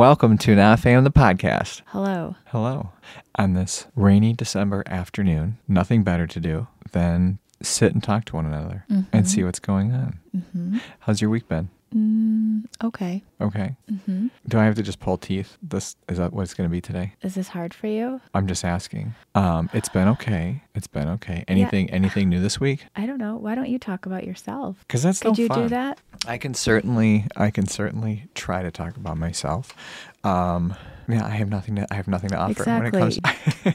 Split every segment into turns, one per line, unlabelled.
Welcome to Not Fam the podcast.
Hello.
Hello. On this rainy December afternoon, nothing better to do than sit and talk to one another and see what's going on.
Mm-hmm.
How's your week been?
Mm, okay.
Okay.
Mm-hmm.
Do I have to just pull teeth? This is that what it's going to be today?
Is this hard for you?
I'm just asking. Um, it's been okay. It's been okay. Anything anything new this week?
I don't know. Why don't you talk about yourself?
Because that's
Could
no
you
fun.
do that?
I can certainly I can certainly try to talk about myself. Um, yeah, I have nothing to I have nothing to offer when it comes. To,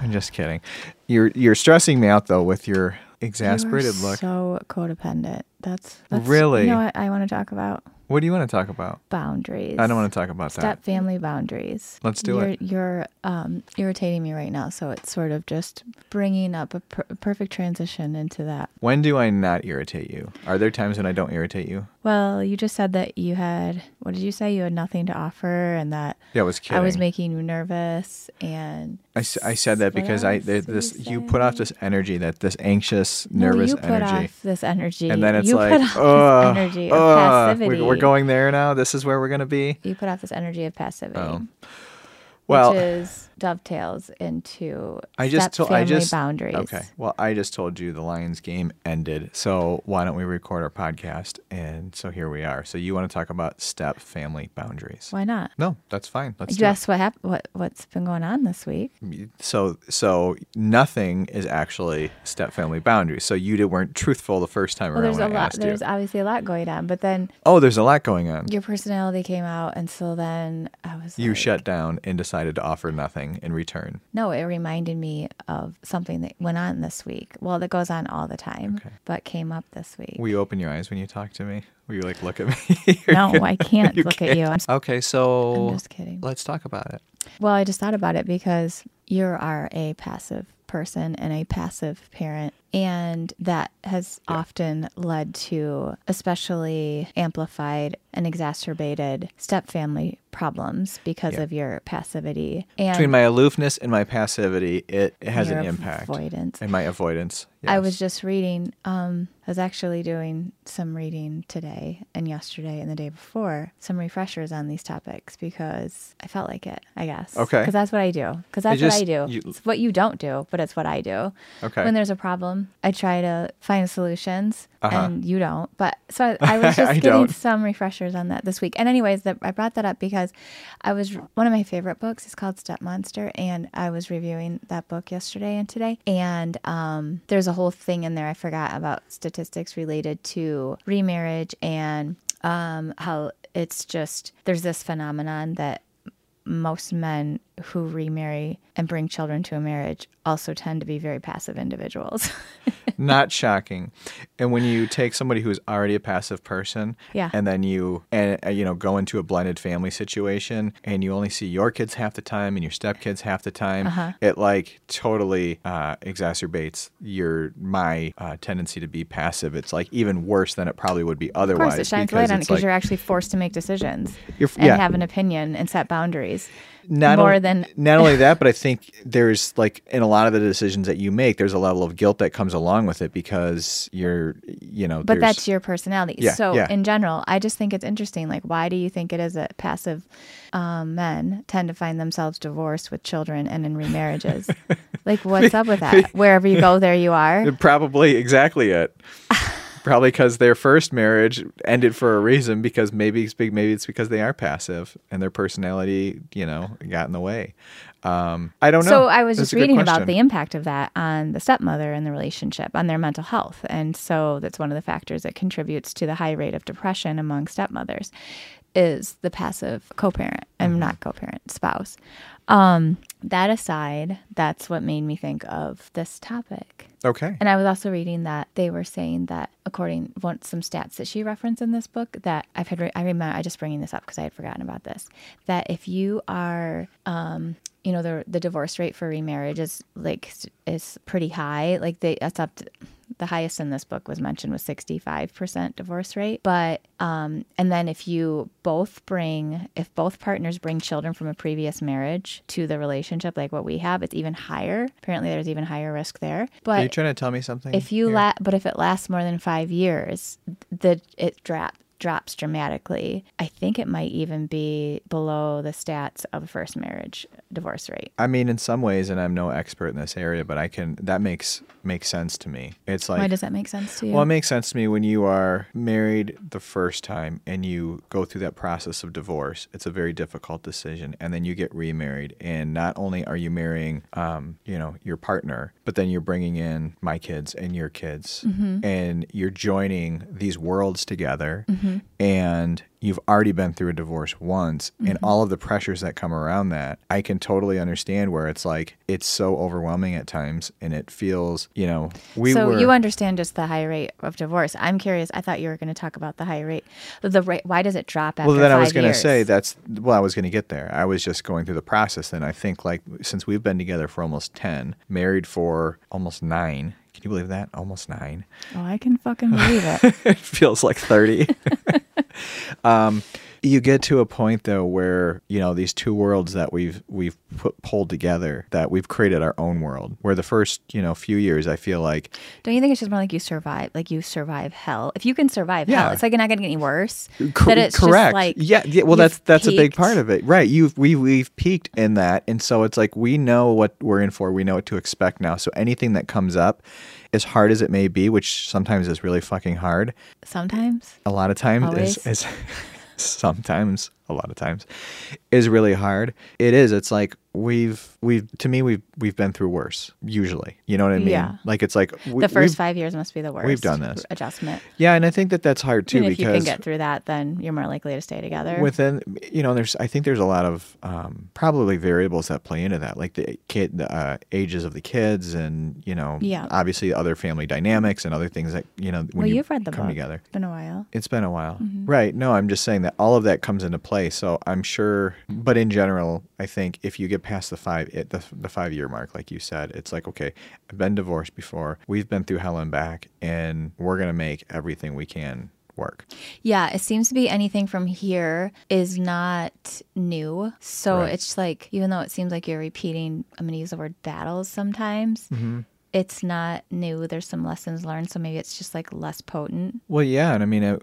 I'm just kidding. You're you're stressing me out though with your exasperated look.
So codependent. That's, that's
Really?
You know what I want to talk about?
What do you want to talk about?
Boundaries.
I don't want to talk about that.
Step
that.
family boundaries.
Let's do
you're,
it.
You're um, irritating me right now, so it's sort of just bringing up a, per- a perfect transition into that.
When do I not irritate you? Are there times when I don't irritate you?
Well, you just said that you had what did you say? You had nothing to offer, and that
Yeah, I was kidding.
I was making you nervous, and
I said that because I there,
did you
this you put off this energy that this anxious,
No,
nervous
you put
energy.
off this energy,
and then it's
you
like,
put
oh,
this energy of passivity.
we're, we're going there now. This is where we're going to be.
You put off this energy of passivity,
Oh. Well,
which is dovetails into
I just told
family
I just
boundaries.
Okay. Well, I just told you the Lions game ended. So why don't we record our podcast? And so here we are. So you want to talk about step family boundaries?
Why not?
No, that's fine. Let's
asked what happened. What what's been going on this week?
So so nothing is actually step family boundaries. So you did, weren't truthful the first time
Well,
around
there's a lot. There's
you.
obviously a lot going on, but then
Oh, there's a lot going on.
your personality came out, and so then I was.
You
like,
shut down and decided to offer nothing in return.
No, it reminded me of something that went on this week. Well, that goes on all the time,
Okay.
but came up this week.
Will you open your eyes when you talk to me? Will you like look at me?
no, I can't look at you. I'm,
okay, so
I'm just kidding.
let's talk about it.
Well, I just thought about it because you are a passive person and a passive parent. And that has often led to especially amplified and exacerbated step family problems because
Yeah.
of your passivity and
Between my aloofness and my passivity, it, it has an impact.
avoidance.
And my avoidance.
I was just reading, um, I was actually doing some reading today and yesterday and the day before, some refreshers on these topics because I felt like it, I guess.
Okay.
Because that's what I do. Because that's
just-
what I do.
you-
it's what you don't do, but it's what I do.
Okay.
When there's a problem, I try to find solutions
Uh-huh.
and you don't. But so I, I was just
I
getting
don't.
some refreshers on that this week. And anyways, that I brought that up because I was one of my favorite books is called Step Monster, and I was reviewing that book yesterday and today. And um, there's a whole thing in there I forgot about statistics related to remarriage and um, how it's just there's this phenomenon that most men who remarry and bring children to a marriage also tend to be very passive individuals.
Not shocking. And when you take somebody who's already a passive person,
Yeah.
and then you and uh, you know go into a blended family situation, and you only see your kids half the time and your stepkids half the time,
Uh-huh.
it like totally uh, exacerbates your my uh, tendency to be passive. It's like even worse than it probably would be
of
otherwise.
course, it shines
because
light on it because
like-
you're actually forced to make decisions
You're
and
yeah.
have an opinion and set boundaries.
Not
more
on-
than-
not only that, but I think there's like in a lot of the decisions that you make, there's a level of guilt that comes along with it because you're, you know,
But that's your personality.
Yeah,
so
yeah.
in general, I just think it's interesting. Like, why do you think it is that passive um, men tend to find themselves divorced with children and in remarriages? like, what's up with that? Wherever you go, there you are.
probably exactly it. probably because their first marriage ended for a reason because maybe it's big, maybe it's because they are passive and their personality, you know, got in the way. Um, I don't know.
So I was
That's
just reading about the impact of that on the stepmother and the relationship, on their mental health. And so that's one of the factors that contributes to the high rate of depression among stepmothers is the passive co-parent and
Mm-hmm.
not co-parent spouse. Um, that aside, that's what made me think of this topic.
Okay.
And I was also reading that they were saying that, according want some stats that she referenced in this book, that I've had. Re- I remember I just bringing this up because I had forgotten about this. That if you are, um, you know, the the divorce rate for remarriage is like is pretty high. Like they that's up to the highest in this book was mentioned was 65% divorce rate. But um, and then if you both bring if both partners bring children from a previous marriage to the relationship like what we have it's even higher. Apparently there's even higher risk there. But
Are you trying to tell me something?
if you la- but if it lasts more than five years the it drop drops dramatically. I think it might even be below the stats of first marriage divorce rate.
I mean, in some ways, and I'm no expert in this area, but I can. That makes makes sense to me. It's like
Why does that make sense to you?
Well, it makes sense to me when you are married the first time and you go through that process of divorce. It's a very difficult decision, and then you get remarried, and not only are you marrying, um, you know, your partner, but then you're bringing in my kids and your kids,
Mm-hmm.
and you're joining these worlds together, and you've already been through a divorce once and
Mm-hmm.
all of the pressures that come around that i can totally understand where it's like it's so overwhelming at times and it feels you know we
so
were
you understand just the high rate of divorce. I'm curious. I thought you were going to talk about the high rate. The rate. Why does it drop after
well then i was going to say that's well i was going to get there i was just going through the process and i think like since we've been together for almost 10 married for almost 9 can you believe that? Almost 9
Oh, I can fucking believe it.
it feels like 30 um, you get to a point though where you know these two worlds that we've we've put, pulled together that we've created our own world where the first you know few years i feel like
Don't you think it's just more like you survive, like you survive hell? If you can survive hell,
Yeah.
it's like you're not going to get any worse. That it's
correct
just like
yeah, yeah well that's that's a big part of it right you've we, we've peaked in that and so it's like we know what we're in for we know what to expect now so anything that comes up as hard as it may be which sometimes is really fucking hard
Sometimes.
a lot of times is, is sometimes a lot of times is really hard it is it's like we've we've to me we've we've been through worse usually you know what i mean
Yeah.
like it's like we,
The 1st five years must be the worst.
we've done this.
adjustment.
yeah and i think that that's hard too
and if you can get through that, then you're more likely to stay together.
within you know there's i think there's a lot of um, probably variables that play into that like the kid the uh, ages of the kids and you know
Yeah.
obviously other family dynamics and other things that you know when
well,
you
you've read the
come
book.
together
It's been a while.
it's been a while
Mm-hmm.
right no i'm just saying that all of that comes into play so i'm sure but in general i think if you get past the five it, the, the five year mark like you said it's like okay i've been divorced before we've been through hell and back and we're going to make everything we can work
Yeah, it seems to be anything from here is not new. So
Right.
it's like, even though it seems like you're repeating, I'm going to use the word battles sometimes,
Mm-hmm.
It's not new. There's some lessons learned. So maybe it's just like less potent.
Well, yeah, and I mean, uh,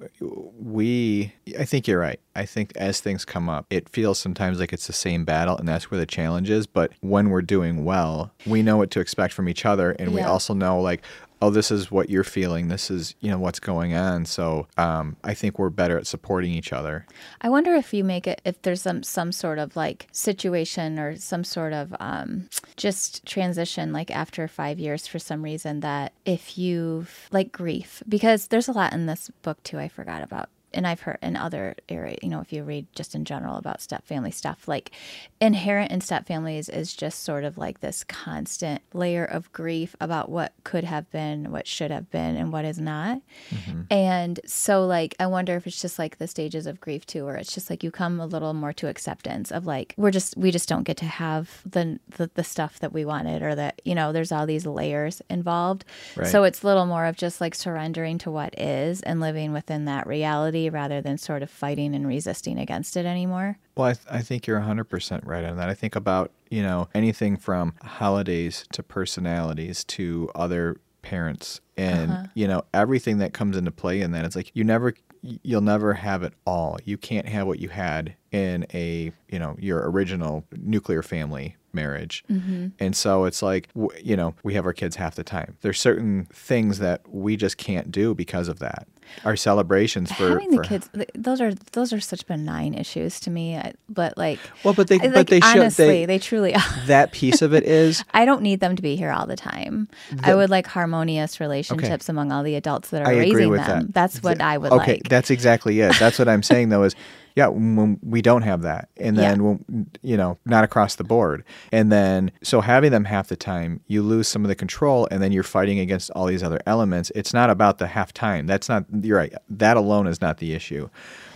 we. I think you're right. I think as things come up, it feels sometimes like it's the same battle, and that's where the challenge is. But when we're doing well, we know what to expect from each other, and we also know like, oh, this is what you're feeling. This is you know what's going on. So um, I think we're better at supporting each other.
I wonder if you make it, if there's some, some sort of like situation or some sort of um, just transition, like after five years for some reason, that if you've like grief, because there's a lot in this book too, I forgot about. And I've heard in other area, you know, if you read just in general about step family stuff, like inherent in step families is just sort of like this constant layer of grief about what could have been, what should have been, and what is not. Mm-hmm. And so, like, I wonder if it's just like the stages of grief too, where it's just like you come a little more to acceptance of like we're just we just don't get to have the the, the stuff that we wanted, or that you know there's all these layers involved.
Right.
So it's a little more of just like surrendering to what is and living within that reality rather than sort of fighting and resisting against it anymore.
Well, I, th- I think you're 100% right on that. I think about, you know, anything from holidays to personalities to other parents and, uh-huh. you know, everything that comes into play in that. It's like you never, you'll never have it all. You can't have what you had in a, you know, your original nuclear family marriage. Mm-hmm. And so it's like, you know, we have our kids half the time. There's certain things that we just can't do because of that. Our celebrations for
Having the
for-
kids, those are those are such benign issues to me. Uh, but like,
Well, but they,
I-
but
like,
they should.
honestly,
They,
they truly are.
that piece of it is
I don't need them to be here all the time. I would like harmonious relationships among all the adults that are
I
raising them.
that.
That's what I would
okay,
like.
that's exactly it. That's what I'm saying though is yeah, when we don't have that. And then
Yeah.
when you know, not across the board. And then so having them half the time, you lose some of the control and then you're fighting against all these other elements. It's not about the half time. That's not you're right. That alone is not the issue.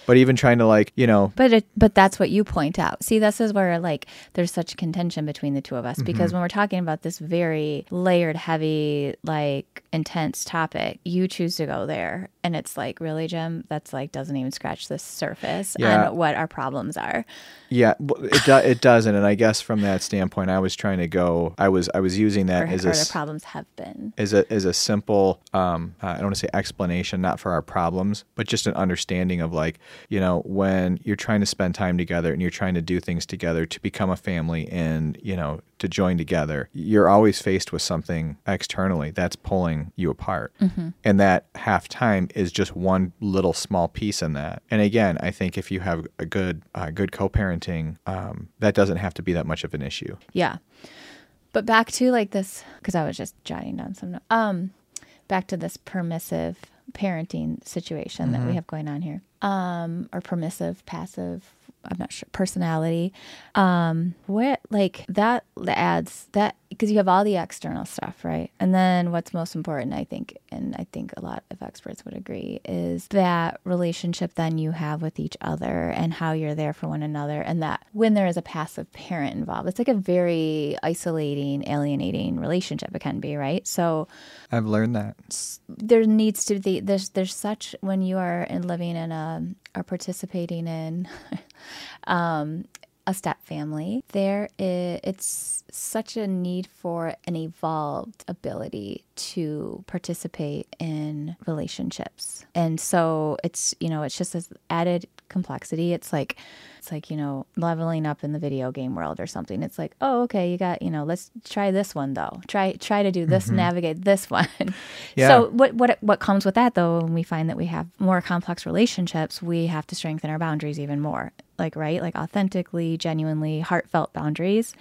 But even trying to like you know
But it, but that's what you point out. See, this is where like there's such contention between the two of us
Mm-hmm.
because when we're talking about this very layered, heavy, like intense topic, you choose to go there, and it's like really, Jim. That's like doesn't even scratch the surface
Yeah.
on what our problems are.
yeah it do, it doesn't and I guess from that standpoint I was trying to go I was I was using that
Or,
as
or
a
problems have been.
as a as a simple um uh, I don't want to say explanation not for our problems but just an understanding of like you know when you're trying to spend time together and you're trying to do things together to become a family and you know to join together you're always faced with something externally that's pulling you apart. And that half time is just one little small piece in that. And again I think if you have a good uh, good co-parenting um, that doesn't have to be that much of an issue.
Yeah. But back to like this because I was just jotting down some um back to this permissive parenting situation that we have going on here. Um or permissive, passive, I'm not sure, personality. Um what like that adds that because you have all the external stuff, right? And then what's most important, I think, and I think a lot of experts would agree, is that relationship then you have with each other and how you're there for one another. And that when there is a passive parent involved, it's like a very isolating, alienating relationship. It can be, right? So
I've learned that
there needs to be there's there's such when you are in living in a or participating in um a step family. There it's such a need for an evolved ability to participate in relationships. And so it's you know it's just this added complexity. It's like it's like you know leveling up in the video game world or something. It's like oh okay you got you know let's try this one though. Try try to do this mm-hmm. navigate this one.
Yeah.
so what what what comes with that though when we find that we have more complex relationships we have to strengthen our boundaries even more like right like authentically genuinely heartfelt boundaries.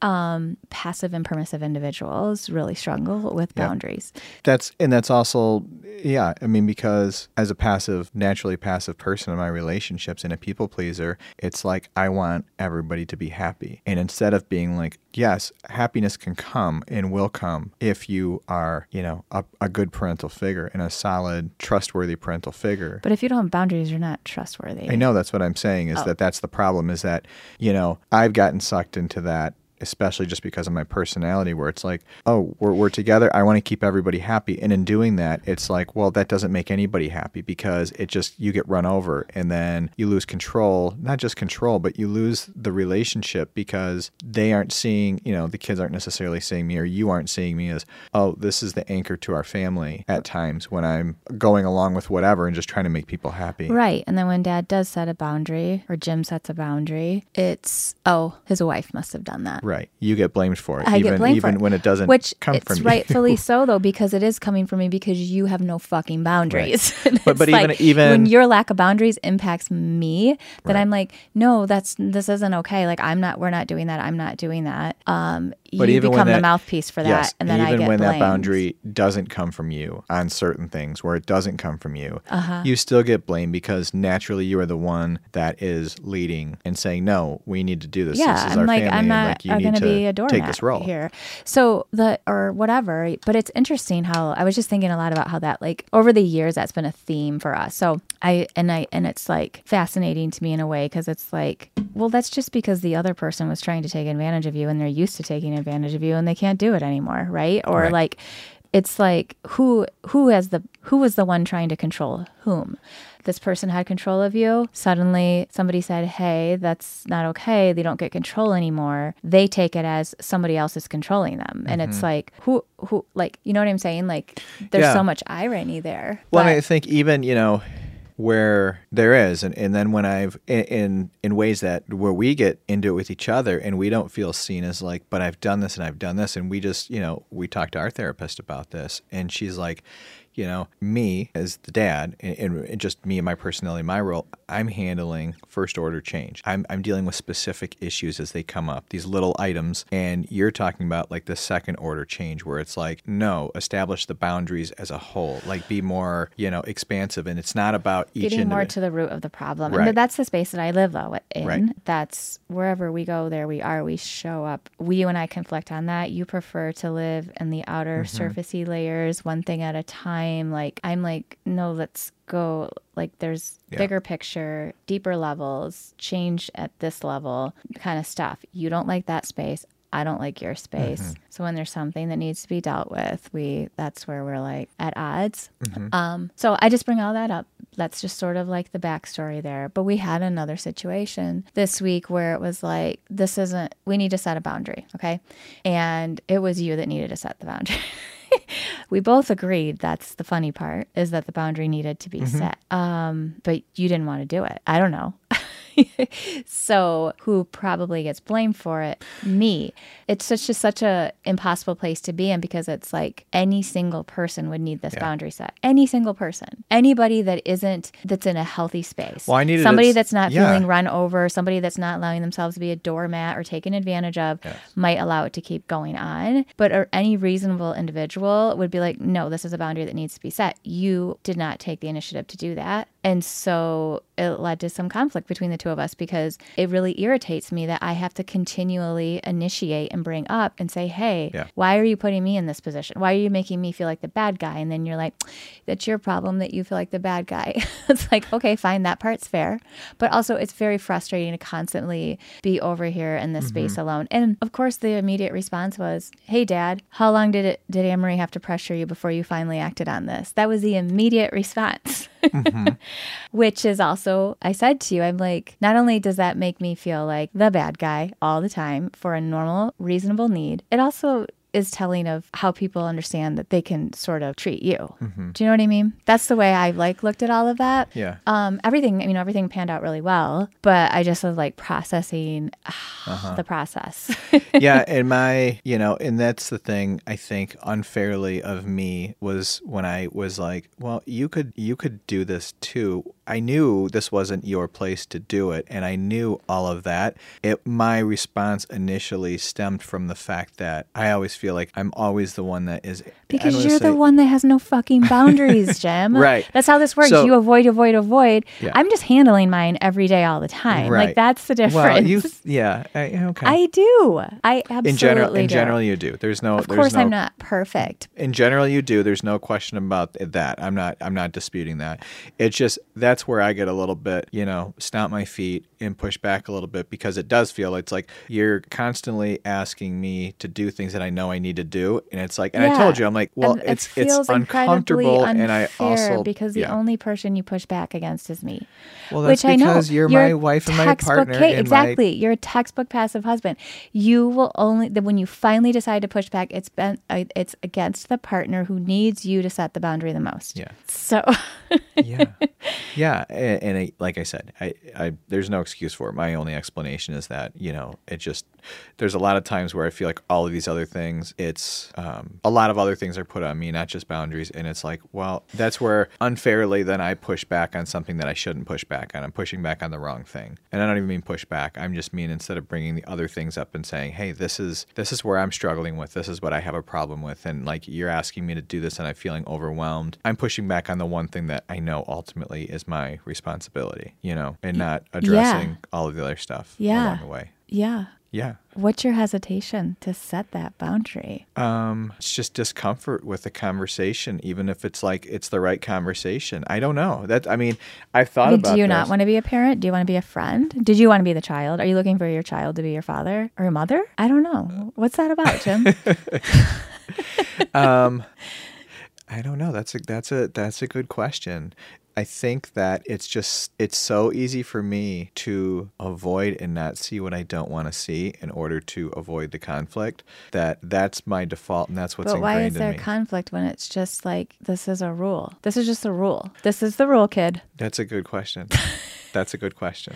Um passive and permissive individuals really struggle with boundaries.
That's and that's also yeah, I mean because as a passive, naturally passive person in my relationships and a people pleaser, it's like I want everybody to be happy. And instead of being like, yes, happiness can come and will come if you are, you know, a, a good parental figure and a solid, trustworthy parental figure.
but if you don't have boundaries you're not trustworthy
I know that's what I'm saying is
Oh.
that that's the problem is that, you know, I've gotten sucked into that especially just because of my personality where it's like, oh, we're, we're together. I want to keep everybody happy. And in doing that, it's like, well, that doesn't make anybody happy because it just, you get run over and then you lose control, not just control, but you lose the relationship because they aren't seeing, you know, the kids aren't necessarily seeing me or you aren't seeing me as, oh, this is the anchor to our family at times when I'm going along with whatever and just trying to make people happy.
Right. And then when dad does set a boundary or Jim sets a boundary, it's, oh, his wife must have done that.
Right. You get blamed for it.
I
even
get blamed
even
for it.
when it doesn't
Which
come
it's
from you.
rightfully so though, because it is coming from me because you have no fucking boundaries. And
But- but
it's
even- even-
when your lack of boundaries impacts me, then
Right.
I'm like, no, that's this isn't okay. Like I'm not we're not doing that. I'm not doing that. Um
But
you
even when
become the
that-
mouthpiece for that
yes,
and then
even
I get
when that boundary doesn't come from you on certain things, where it doesn't come from you,
Uh-huh.
you still get blamed because naturally you are the one that is leading and saying, "No, we need to do this.
yeah,
this is
I'm
our
like
family,
I'm
and
not
like you
going
need
to be a doormat
take this role."
here. So the or whatever, but it's interesting how I was just thinking a lot about how that like over the years that's been a theme for us. So I and I and it's like fascinating to me in a way because it's like, well, that's just because the other person was trying to take advantage of you and they're used to taking advantage of you and they can't do it anymore, right? Or
Right.
like it's like who who has the who was the one trying to control whom? This person had control of you. Suddenly somebody said hey that's not okay. They don't get control anymore. They take it as somebody else is controlling them. And it's mm-hmm. like who who like you know what i'm saying? Like there's
Yeah.
so much irony there.
Well,
but-
and I think even you know where there is, and, and then when I've in, in ways that where we get into it with each other, and we don't feel seen as like, but I've done this and I've done this, and we just you know we talked to our therapist about this, and she's like, you know, me as the dad, and, and just me and my personality, my role, I'm handling first order change. I'm I'm dealing with specific issues as they come up, these little items, and you're talking about like the second order change where it's like, no, establish the boundaries as a whole, like be more, you know, expansive, and it's not about each
getting more to the root of the problem.
Right.
And that's the space that I live though in.
Right.
That's wherever we go, there we are. We show up. We you and I conflict on that. You prefer to live in the outer
Mm-hmm.
surfacey layers, one thing at a time, time like i'm like no let's go like there's
Yeah.
bigger picture deeper levels change at this level kind of stuff. You don't like that space i don't like your space.
Mm-hmm.
so when there's something that needs to be dealt with we that's where we're like at odds.
Mm-hmm.
um so i just bring all that up. That's just sort of like the backstory there. But we had another situation this week where it was like this isn't we need to set a boundary okay? And it was you that needed to set the boundary we both agreed that's the funny part is that the boundary needed to be set. Um but you didn't want to do it. I don't know so who probably gets blamed for it? Me. It's such just such a impossible place to be in because it's like any single person would need this
Yeah.
boundary set. Any single person. Anybody that isn't that's in a healthy space.
Well, I needed
somebody that's not
yeah.
feeling run over somebody that's not allowing themselves to be a doormat or taken advantage of
Yes.
might allow it to keep going on. But or any reasonable individual would be like no this is a boundary that needs to be set. You did not take the initiative to do that. And so it led to some conflict between the two of us because it really irritates me that I have to continually initiate and bring up and say, hey,
Yeah.
why are you putting me in this position? Why are you making me feel like the bad guy? And then you're like, that's your problem that you feel like the bad guy. it's like, okay, fine, that part's fair. But also, it's very frustrating to constantly be over here in this mm-hmm. space alone. And of course, the immediate response was, hey, dad, how long did it, did Amory have to pressure you before you finally acted on this? That was the immediate response. Mm-hmm. which is also I said to you, I'm like, not only does that make me feel like the bad guy all the time for a normal, reasonable need, it also is telling of how people understand that they can sort of treat you. Do you know what I mean? That's the way I like looked at all of that.
Yeah.
Um, everything, you know, everything panned out really well, but I just was like processing the process.
yeah, and my, you know, and that's the thing I think unfairly of me was when I was like, well, you could you could do this too. I knew this wasn't your place to do it, and I knew all of that. It my response initially stemmed from the fact that I always feel like I'm always the one that is
Because you're
wanna
the one that has no fucking boundaries, Jim.
Right.
That's how this works.
So-
you avoid, avoid, avoid.
Yeah.
I'm just handling mine every day, all the time.
Right.
Like that's the difference.
Well, you yeah, I, okay.
I do. I absolutely
in general, in
do.
general, you do. There's no.
of course,
no,
I'm not perfect.
in general you do there's no question about that i'm not i'm not disputing that it's just that's where i get a little bit you know stomp my feet and push back a little bit because it does feel it's like you're constantly asking me to do things that i know i need to do and it's like and i told you i'm like well
And
it's
feels
it's uncomfortable and i also
because the
yeah.
only person you push back against is me.
well that's
which I know
because you're,
You're
my wife and my partner
ca-
and my-
exactly. You're a textbook passive husband. You will only that when you finally decide to push back, it's been uh, it's against the partner who needs you to set the boundary the most.
Yeah.
So
yeah yeah and, and I, like i said I, I there's no excuse for it. My only explanation is that you know it just there's a lot of times where i feel like all of these other things it's um, a lot of other things are put on me not just boundaries. And it's like well that's where unfairly then i push back on something that i shouldn't push back on. I'm pushing back on the wrong thing. And i don't even mean push back. I'm just mean instead of bringing the other things up and saying hey this is this is where i'm struggling with. This is what i have a problem with. And like you're asking me to do this and i'm feeling overwhelmed. I'm pushing back on the one thing that i know ultimately is my responsibility you know and not addressing all of the other stuff
Yeah.
along the way
yeah.
yeah
What's your hesitation to set that boundary?
um it's just discomfort with the conversation even if it's like it's the right conversation i don't know that i mean i've thought about
Do you not want to be a parent? Do you want to be a friend? Did you want to be the child? Are you looking for your child to be your father or your mother? I don't know. What's that about, Jim?
um, I don't know. That's a that's a that's a good question. I think that it's just it's so easy for me to avoid and not see what I don't want to see in order to avoid the conflict. That that's my default, and that's what's
but why is there conflict when it's just like this is a rule? This is just a rule. This is the rule, kid.
that's a good question. that's a good question.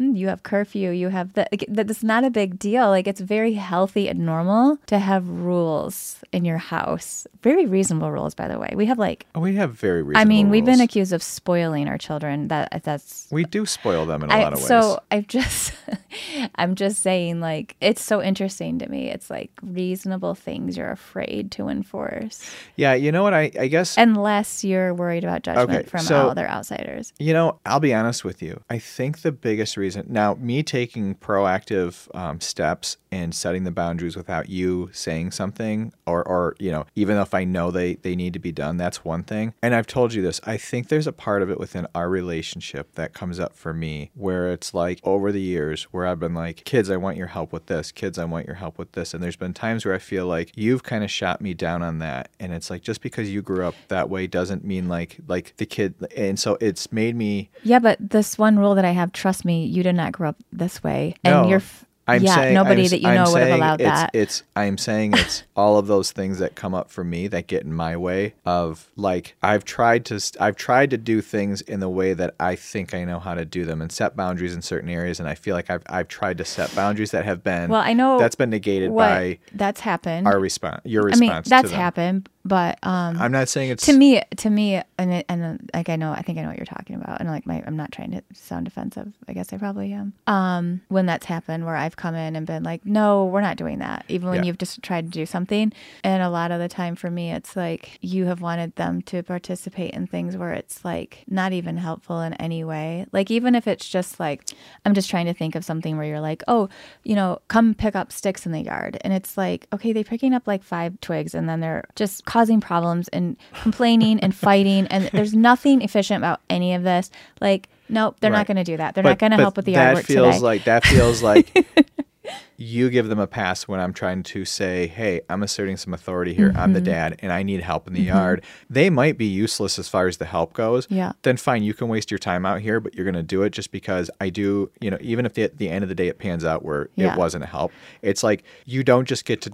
Mm, You have curfew. You have the. like, That's not a big deal. Like it's very healthy and normal to have rules in your house. Very reasonable rules, by the way. We have like.
Oh, We have very reasonable.
I mean, we've been accused of spoiling our children. That that's
we do spoil them in a
I,
lot of ways.
so I'm just, I'm just saying, like, it's so interesting to me. It's like reasonable things you're afraid to enforce,
yeah, you know what? I I guess
unless you're worried about judgment
Okay,
from
so-
other outsiders.
You know, I'll be honest with you. I think the biggest reason now, me taking proactive um, steps and setting the boundaries without you saying something, or, or you know, even if I know they they need to be done, that's one thing. And I've told you this. I think there's a part of it within our relationship that comes up for me where it's like over the years where I've been like, kids, I want your help with this. Kids, I want your help with this. And there's been times where I feel like you've kind of shot me down on that, and it's like just because you grew up that way doesn't mean like like the kid. And so it's made me
Yeah, but this one rule that I have, trust me, you did not grow up this way. And
No,
you're f-
I'm
yeah,
saying
nobody
I'm,
that you
I'm
know would have allowed
it's,
that.
It's I'm saying it's all of those things that come up for me that get in my way of like I've tried to I've tried to do things in the way that I think I know how to do them and set boundaries in certain areas and I feel like I've I've tried to set boundaries that have been
well, I know
that's been negated by
that's happened.
our response your
I
response
mean,
to
that's happened, but um,
I'm not saying it's
to me, to me, and and like I know, I think I know what you're talking about, and like my, I'm not trying to sound defensive. I guess I probably am. Um, when that's happened, where I've come in and been like, no, we're not doing that, even when
Yeah.
you've just tried to do something, and a lot of the time for me, it's like you have wanted them to participate in things where it's like not even helpful in any way. Like even if it's just like, I'm just trying to think of something where you're like, oh, you know, come pick up sticks in the yard, and it's like, okay, they're picking up like five twigs, and then they're just causing problems and complaining and fighting, and there's nothing efficient about any of this. Like, nope, they're
Right.
not going to do that. They're
But-
not going to help with the
that
yard work
feels
today.
like that feels like you give them a pass when I'm trying to say, "Hey, I'm asserting some authority here. I'm
Mm-hmm.
the dad, and I need help in the yard." They might be useless as far as the help goes.
Yeah.
Then fine, you can waste your time out here, but you're going to do it just because I do. You know, even if the, at the end of the day it pans out where
Yeah.
it wasn't a help, it's like you don't just get to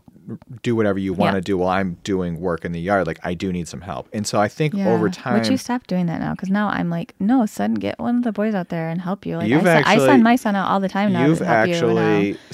do whatever you want to
Yeah.
do while I'm doing work in the yard. Like I do need some help, and so I think
Yeah.
over time,
Would you stop doing that now? Because now I'm like, no, son, get one of the boys out there and help you. Like
You've
I, send, I send my son out all the time now
you've
to help you.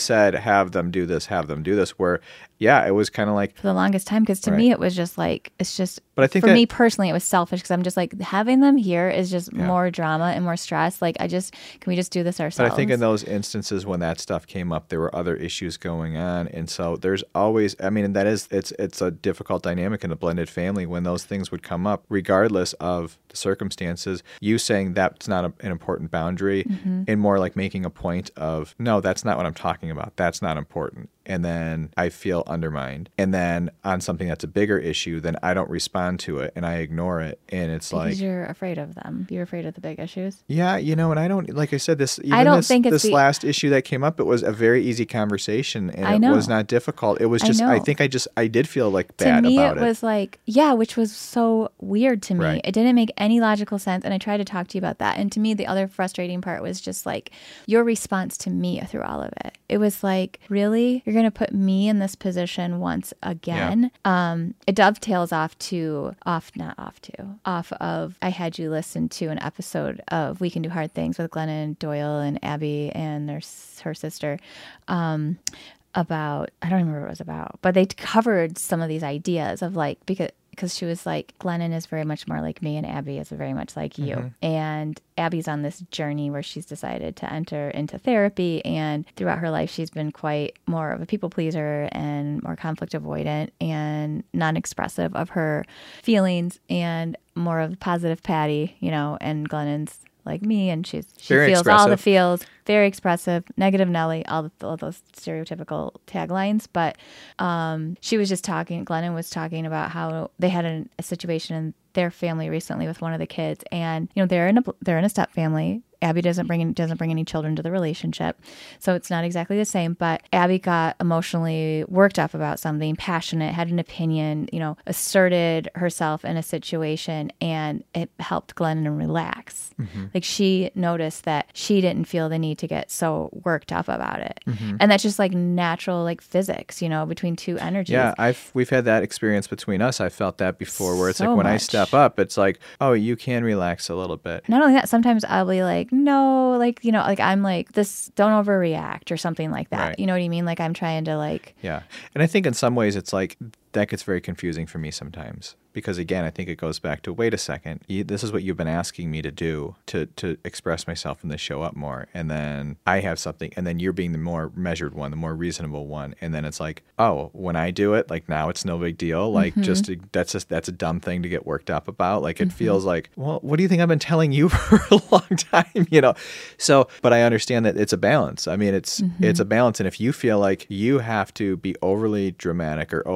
Said have them do this have them do this where yeah it was kind of like
For the longest time, because to
Right.
me it was just like it's just.
But I think
for
that-
me personally, it was selfish because I'm just like having them here is just
Yeah.
more drama and more stress. Like I just can we just do this ourselves?
but i think in those instances when that stuff came up there were other issues going on and so there's always i mean that is it's it's a difficult dynamic in a blended family when those things would come up regardless of the circumstances you saying that's not a, an important boundary
Mm-hmm.
and more like making a point of no that's not what i'm talking about that's not important and then i feel undermined and then on something that's a bigger issue then i don't respond to it and i ignore it and it's
because
like
you're afraid of them. You're afraid of the big issues.
Yeah, you know, and I don't like I said this. Even
don't
this,
think it's
this
the-
last issue that came up. It was a very easy conversation, and
I
it was not difficult. It was just I,
know.
think I just I did feel like
to
bad
me
about
it was like yeah which was so weird to me
Right.
it didn't make any logical sense and i tried to talk to you about that and to me the other frustrating part was just like your response to me through all of it it was like really you're going to put me in this position once again. Um it dovetails off to off not off to off of i had you listen to an episode of we can do hard things with glennon doyle and abby and their her sister um about I don't remember what it was about, but they covered some of these ideas of like because because she was like Glennon is very much more like me and Abby is very much like you. Mm-hmm. And Abby's on this journey where she's decided to enter into therapy and throughout her life she's been quite more of a people pleaser and more conflict avoidant and non-expressive of her feelings and more of a positive Patty, you know, and Glennon's like me and she's she
Very
feels all the feels. Very expressive. Negative nelly all, the, all those stereotypical taglines. But um, she was just talking glennon was talking about how they had an, a situation in their family recently with one of the kids and you know they're in a they're in a step family Abby doesn't bring in, doesn't bring any children to the relationship, so it's not exactly the same. But Abby got emotionally worked up about something, passionate, had an opinion, you know, asserted herself in a situation, and it helped Glennon relax. Mm-hmm. Like she noticed that she didn't feel the need to get so worked up about it, mm-hmm. and that's just like natural, like physics, you know, between two energies.
Yeah, I've we've had that experience between us. I felt that before, where it's
So
like when I
much.
Step up, it's like, oh, you can relax a little bit.
not only that, sometimes I'll be like, no, like, you know, like I'm like, this, don't overreact or something like that.
Right.
You know what I mean? Like I'm trying to like,
Yeah, and I think in some ways it's like that gets very confusing for me sometimes because again i think it goes back to wait a second you, this is what you've been asking me to do to to express myself and to show up more. And then i have something and then you're being the more measured one the more reasonable one. And then it's like oh when i do it like now it's no big deal. Like mm-hmm. just to, that's just that's a dumb thing to get worked up about. Like it mm-hmm. feels like well what do you think i've been telling you for a long time? You know? So but i understand that it's a balance. I mean it's it's mm-hmm. a balance. And if you feel like you have to be overly dramatic or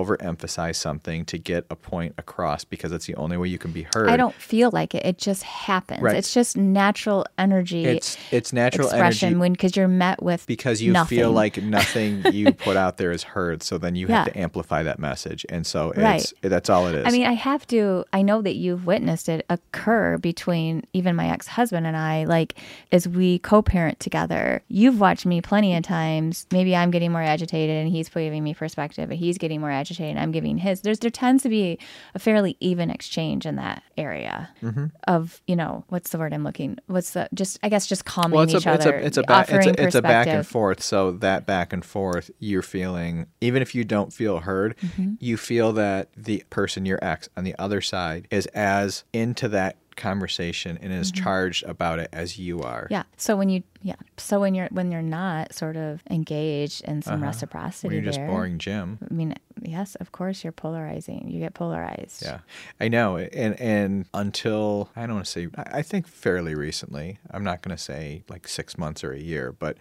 something to get a point across because it's the only way you can be heard
I don't feel like it. It just happens.
Right.
It's just natural energy
it's it's natural
expression
energy
when because you're met with
because you
nothing.
feel like nothing you put out there is heard so then you have to amplify that message and so it's
Right.
that's all it is
I mean, I have to. I know that you've witnessed it occur between even my ex husband and I. Like, as we co parent together, you've watched me plenty of times. Maybe I'm getting more agitated and he's giving me perspective, and he's getting more agitated and I'm giving his. There's There tends to be a fairly even exchange in that area
Mm-hmm.
of, you know, what's the word I'm looking? What's the, just, I guess, just calming
well, it's
each
a, it's
other.
a it's a back it's a, it's a back and forth. So that back and forth, you're feeling even if you don't feel heard,
Mm-hmm.
you feel that the person, your ex, on the other side is as into that conversation and is charged about it as you are.
Mm-hmm. Yeah. So when you, yeah. So when you're, when you're not sort of engaged in some reciprocity
Uh-huh. When you're just
there,
boring Jim.
I mean, yes, of course, you're polarizing. You get polarized.
Yeah, I know, and and until I don't want to say, I I think fairly recently. I'm not going to say like six months or a year, but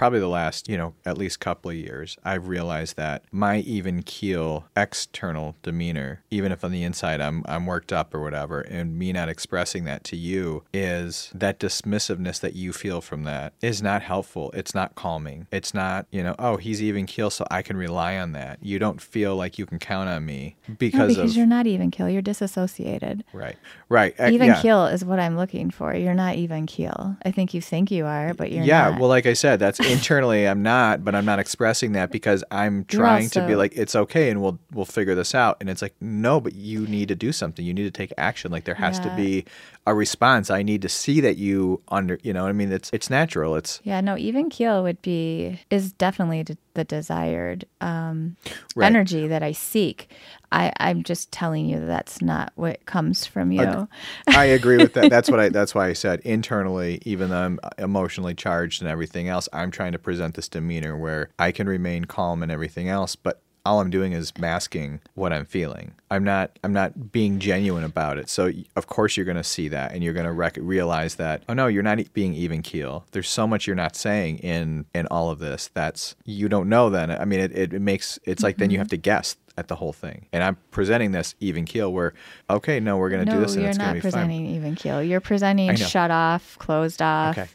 probably the last, you know, at least couple of years, I've realized that my even keel external demeanor, even if on the inside I'm I'm worked up or whatever, and me not expressing that to you is that dismissiveness that you feel from that is not helpful. It's not calming. It's not, you know, oh, he's even keel, so I can rely on that. You don't feel like you can count on me
No,
because,
because
of
you're not even keel. You're disassociated.
Right. Right.
Even
yeah.
keel is what I'm looking for. You're not even keel. I think you think you are, but you're
yeah.
not.
Well, like I said, that's internally I'm not, but I'm not expressing that because I'm trying to be like it's okay and we'll we'll figure this out. And it's like no, but you need to do something. You need to take action. Like there has to be a response. I need to see that you under. You know. I mean, it's it's natural. It's
yeah, no, even keel would be is definitely the desired um,
Right.
energy that I seek. I, I'm just telling you that that's not what comes from you.
I agree with that. That's what I. That's why I said internally, even though I'm emotionally charged and everything else, I'm trying to present this demeanor where I can remain calm and everything else, but all I'm doing is masking what I'm feeling. I'm not. I'm not being genuine about it. So of course you're going to see that, and you're going to rec- realize that. Oh no, you're not being even keel. There's so much you're not saying in in all of this. That's you don't know. Then I mean, it, it, it makes it's like then you mm-hmm. have to guess at the whole thing. And I'm presenting this even keel where, okay, no, we're going to
no,
do this and
you're
it's going
not
to be fine.
presenting even keel. You're presenting shut off, closed off.
Okay.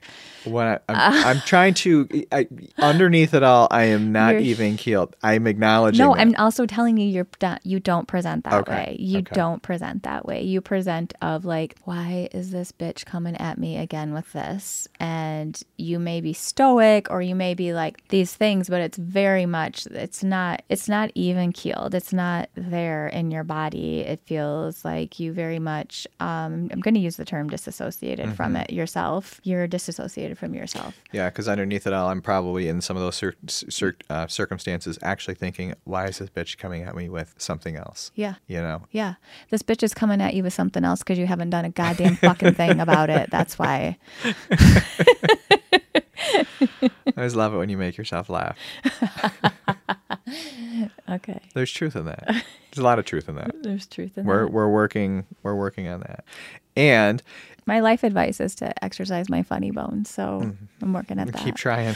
What I, I'm, I'm trying to, I, underneath it all, I am not even keeled. I'm acknowledging.
No,
that.
I'm also telling you you're not, you don't present that
Okay,
way. You
okay.
don't present that way. You present of like, why is this bitch coming at me again with this? And you may be stoic or you may be like these things, but it's very much it's not it's not even keeled. It's not there in your body. It feels like you very much um I'm going to use the term disassociated
Mm-hmm.
from it yourself. You're disassociated from yourself.
Yeah, because underneath it all, I'm probably in some of those cir- cir- uh, circumstances actually thinking, why is this bitch coming at me with something else?
Yeah.
You know?
Yeah. This bitch is coming at you with something else because you haven't done a goddamn fucking thing about it. That's why.
I always love it when you make yourself laugh.
Okay.
There's truth in that. There's a lot of truth in that.
There's truth in
We're
that.
we're working we're working on that, and
My life advice is to exercise my funny bones. So I'm working at that.
Mm-hmm. keep trying.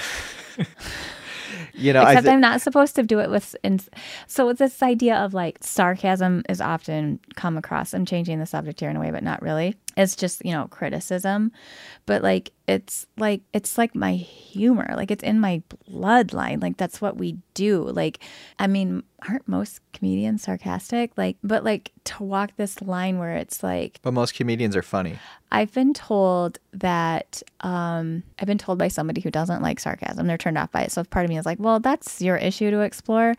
you know, I
Except
thi-
I'm not supposed to do it with. In, so it's this idea of like sarcasm is often come across. I'm changing the subject here in a way, but not really. It's just you know criticism, but like it's like it's like my humor. Like it's in my bloodline. Like that's what we do. Like I mean, aren't most comedians sarcastic? Like, but like to walk this line where it's like
but most comedians are funny.
I've been told that um, I've been told by somebody who doesn't like sarcasm. They're turned off by it. So part of me is like, well, that's your issue to explore.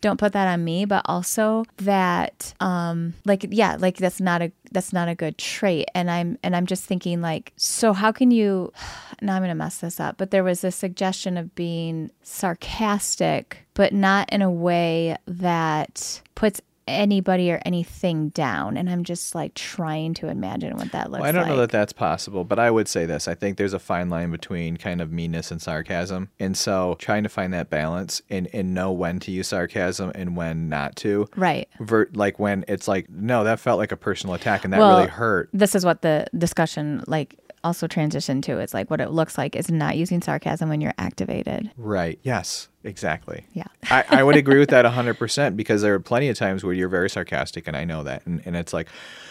Don't put that on me. But also that, um, like, yeah, like that's not a that's not a good trait. And I'm and I'm just thinking like, so how can you? Now I'm gonna mess this up. But there was a suggestion of being sarcastic, but not in a way that puts anybody or anything down. And I'm just like trying to imagine what that looks
Well, I don't
like.
know that that's possible, but I would say this. I think there's a fine line between kind of meanness and sarcasm. And so trying to find that balance and, and know when to use sarcasm and when not to.
right.
Ver- like when it's like, no, that felt like a personal attack and that
Well,
really hurt.
This is what the discussion like also transition to. It's like what it looks like is not using sarcasm when you're activated.
Right. Yes, exactly.
Yeah.
I, I would agree with that 100% because there are plenty of times where you're very sarcastic and I know that. And, and it's like,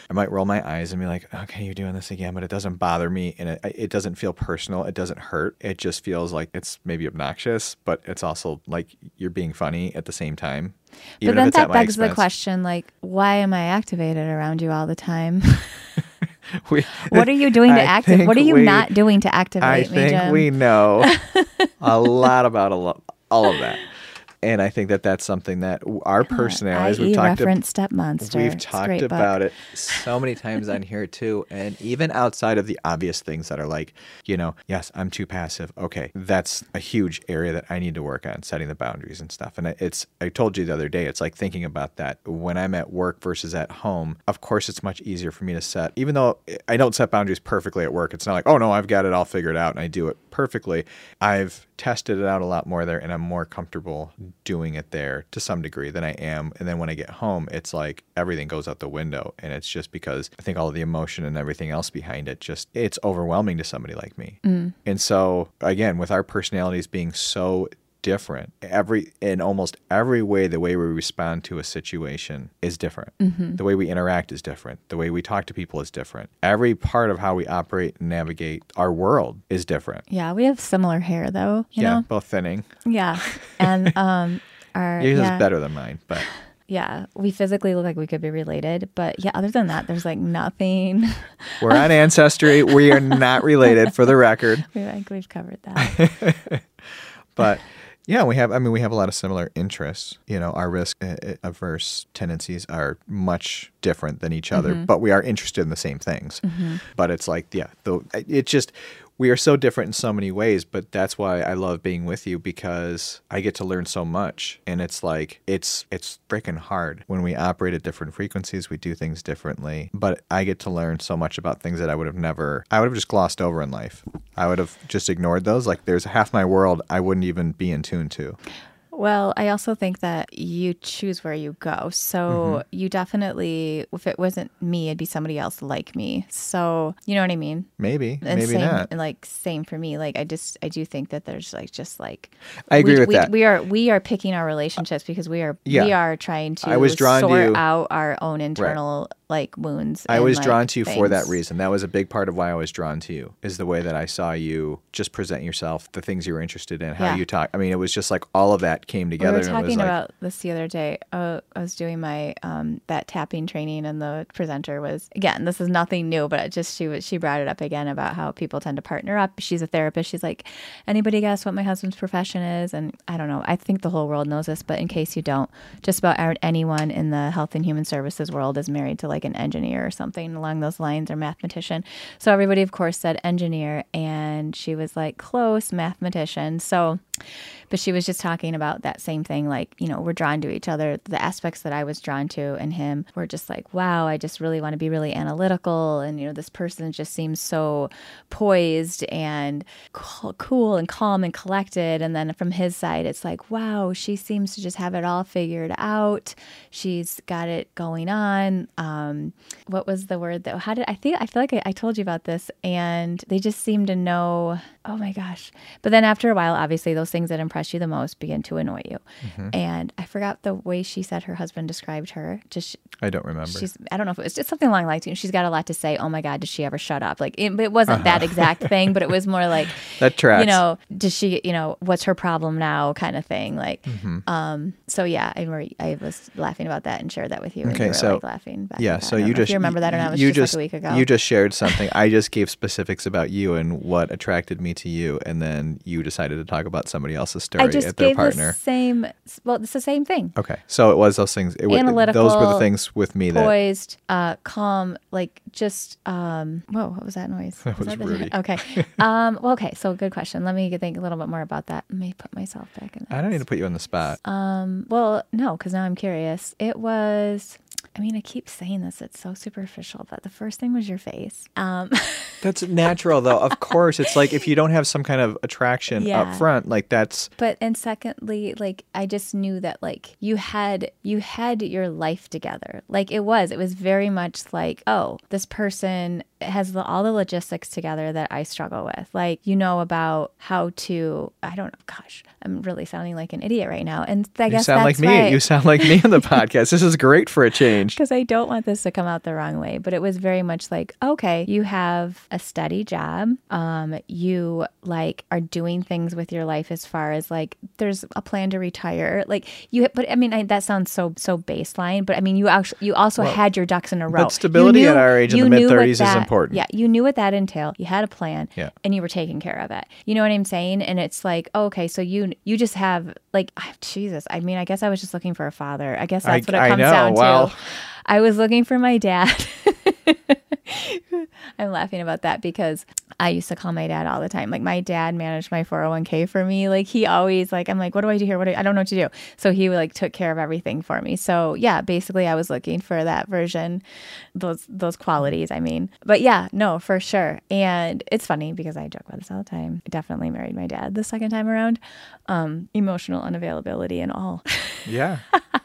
I might roll my eyes and be like, okay, you're doing this again, but it doesn't bother me and it, it doesn't feel personal. It doesn't hurt. It just feels like it's maybe obnoxious, but it's also like you're being funny at the same time.
But
even if
then that begs the question like, why am I activated around you all the time?
We-
what are you doing to activate? What are you
we-
not doing to activate
I
me,
think
Jim?
we know a lot about a lo- all of that. And I think that that's something that our personalities,
I.e.
we've talked about.
reference step monster.
We've talked
great book.
about it so many times on here too. And even outside of the obvious things that are like, you know, yes, I'm too passive. Okay. That's a huge area that I need to work on, setting the boundaries and stuff. And it's, I told you the other day, it's like thinking about that when I'm at work versus at home. Of course, it's much easier for me to set, even though I don't set boundaries perfectly at work. It's not like, oh no, I've got it all figured out and I do it perfectly. I've tested it out a lot more there and I'm more comfortable doing it there to some degree than I am. And then when I get home, it's like everything goes out the window. And it's just because I think all of the emotion and everything else behind it just, it's overwhelming to somebody like me. Mm. And so, again, with our personalities being so different. Every in almost every way the way we respond to a situation is different. The way we interact is different. The way we talk to people is different. Every part of how we operate and navigate our world is different.
Yeah, we have similar hair though. You
yeah
know.
both thinning.
Yeah, and um, our
yours
yeah,
is better than mine but
yeah, we physically look like we could be related, but yeah, other than that, there's like nothing.
we're on ancestry. We are not related for the record.
We like we've covered that.
but yeah, we have. I mean, we have a lot of similar interests. You know, our risk uh, uh, averse tendencies are much different than each other, but we are interested in the same things. But it's like, yeah, though it's just we are so different in so many ways. But that's why I love being with you because I get to learn so much, and it's like it's it's freaking hard when we operate at different frequencies. We do things differently, but I get to learn so much about things that I would have never. I would have just glossed over in life. I would have just ignored those. Like there's half my world I wouldn't even be in tune to.
Well, I also think that you choose where you go. So
Mm-hmm.
you definitely, if it wasn't me, it'd be somebody else like me. So you know what I mean?
Maybe,
And
maybe
same,
not.
And like same for me. Like I just, I do think that there's like just like
I agree
we,
with
we,
that.
We are we are picking our relationships because we are
Yeah.
we are trying to
I was drawn to
sort
you-
out our own internal like wounds.
I was
like,
drawn to you for that reason. That was a big part of why I was drawn to you. Is the way that I saw you just present yourself, the things you were interested in, how
Yeah.
you talk. I mean, it was just like all of that came together. We were
talking
like,
about this the other day. Uh, I was doing my um, that tapping training, and the presenter was again. This is nothing new, but it just she was she brought it up again about how people tend to partner up. She's a therapist. She's like, anybody guess what my husband's profession is? And I don't know. I think the whole world knows this, but in case you don't, just about anyone in the health and human services world is married to like an engineer or something along those lines or mathematician. So everybody, of course, said engineer, and she was like close mathematician. So but she was just talking about that same thing like you know we're drawn to each other. The aspects that i was drawn to in him were just like wow i just really want to be really analytical. And you know this person just seems so poised and co- cool and calm and collected. And then from his side it's like wow she seems to just have it all figured out. She's got it going on. Um what was the word that how did i think i feel like I, I told you about this. And they just seem to know oh my gosh. But then after a while obviously those things that impress you the most begin to annoy you and i forgot the way she said her husband described her just
I don't remember.
she's i don't know if it was just something along like she's got a lot to say oh my god does she ever shut up like it, it wasn't that exact thing but it was more like
that tracks.
you know does she you know what's her problem now kind of thing like
Mm-hmm.
um so yeah I, remember I was laughing about that and shared that with you and
Okay,
you were
so-
like laughing
yeah. So you just
you remember that or not
you
just, like a week ago
You just shared something. I just gave specifics about you and what attracted me to you, and then you decided to talk about something somebody else's story
I just
at their
gave
partner.
the same. Well, it's the same thing.
Okay, so it was those things. It,
Analytical,
Those were the things with me that
Poised, uh, calm, like just. Um, whoa, what was that noise?
That was
the-
Rudy.
Okay. Um, well, okay. So good question. Let me think a little bit more about that. Let me put myself back in.
I don't need to put you on the spot.
Um, well, no, because now I'm curious. It was. I mean, I keep saying this. It's so superficial, but the first thing was your face. Um,
That's natural, though. Of course, it's like if you don't have some kind of attraction
Yeah.
up front, like that's
but and secondly, like I just knew that like you had you had your life together. Like it was, it was very much like, oh, this person has the, all the logistics together that I struggle with. Like you know about how to. I don't know. Gosh, I'm really sounding like an idiot right now. And I guess
you
guess
sound like me. You sound like me on the podcast. This is great for a change.
Because I don't want this to come out the wrong way. But it was very much like, okay, you have a steady job. Um, you like are doing things with your life as far as like there's a plan to retire. Like you, but I mean I, that sounds so so baseline. But I mean you actually you also had your ducks in a row. You
stability at our age in the
you
mid-thirties is important.
Yeah, you knew what that entailed. You had a plan.
Yeah.
and you were taking care of it. You know what I'm saying? And it's like, okay, so you you just have like Jesus. I mean, I guess I was just looking for a father. I guess
I-
that's what it
I
comes
know,
down
wow.
to. I was looking for my dad. I'm laughing about that because I used to call my dad all the time. Like my dad managed my 401k for me. Like he always like I'm like, what do I do here? What do I, I don't know what to do. So he like took care of everything for me. So yeah, basically I was looking for that version, those those qualities. I mean, but yeah, no, for sure. And it's funny because I joke about this all the time. I definitely married my dad the second time around. Um, emotional unavailability and all.
Yeah.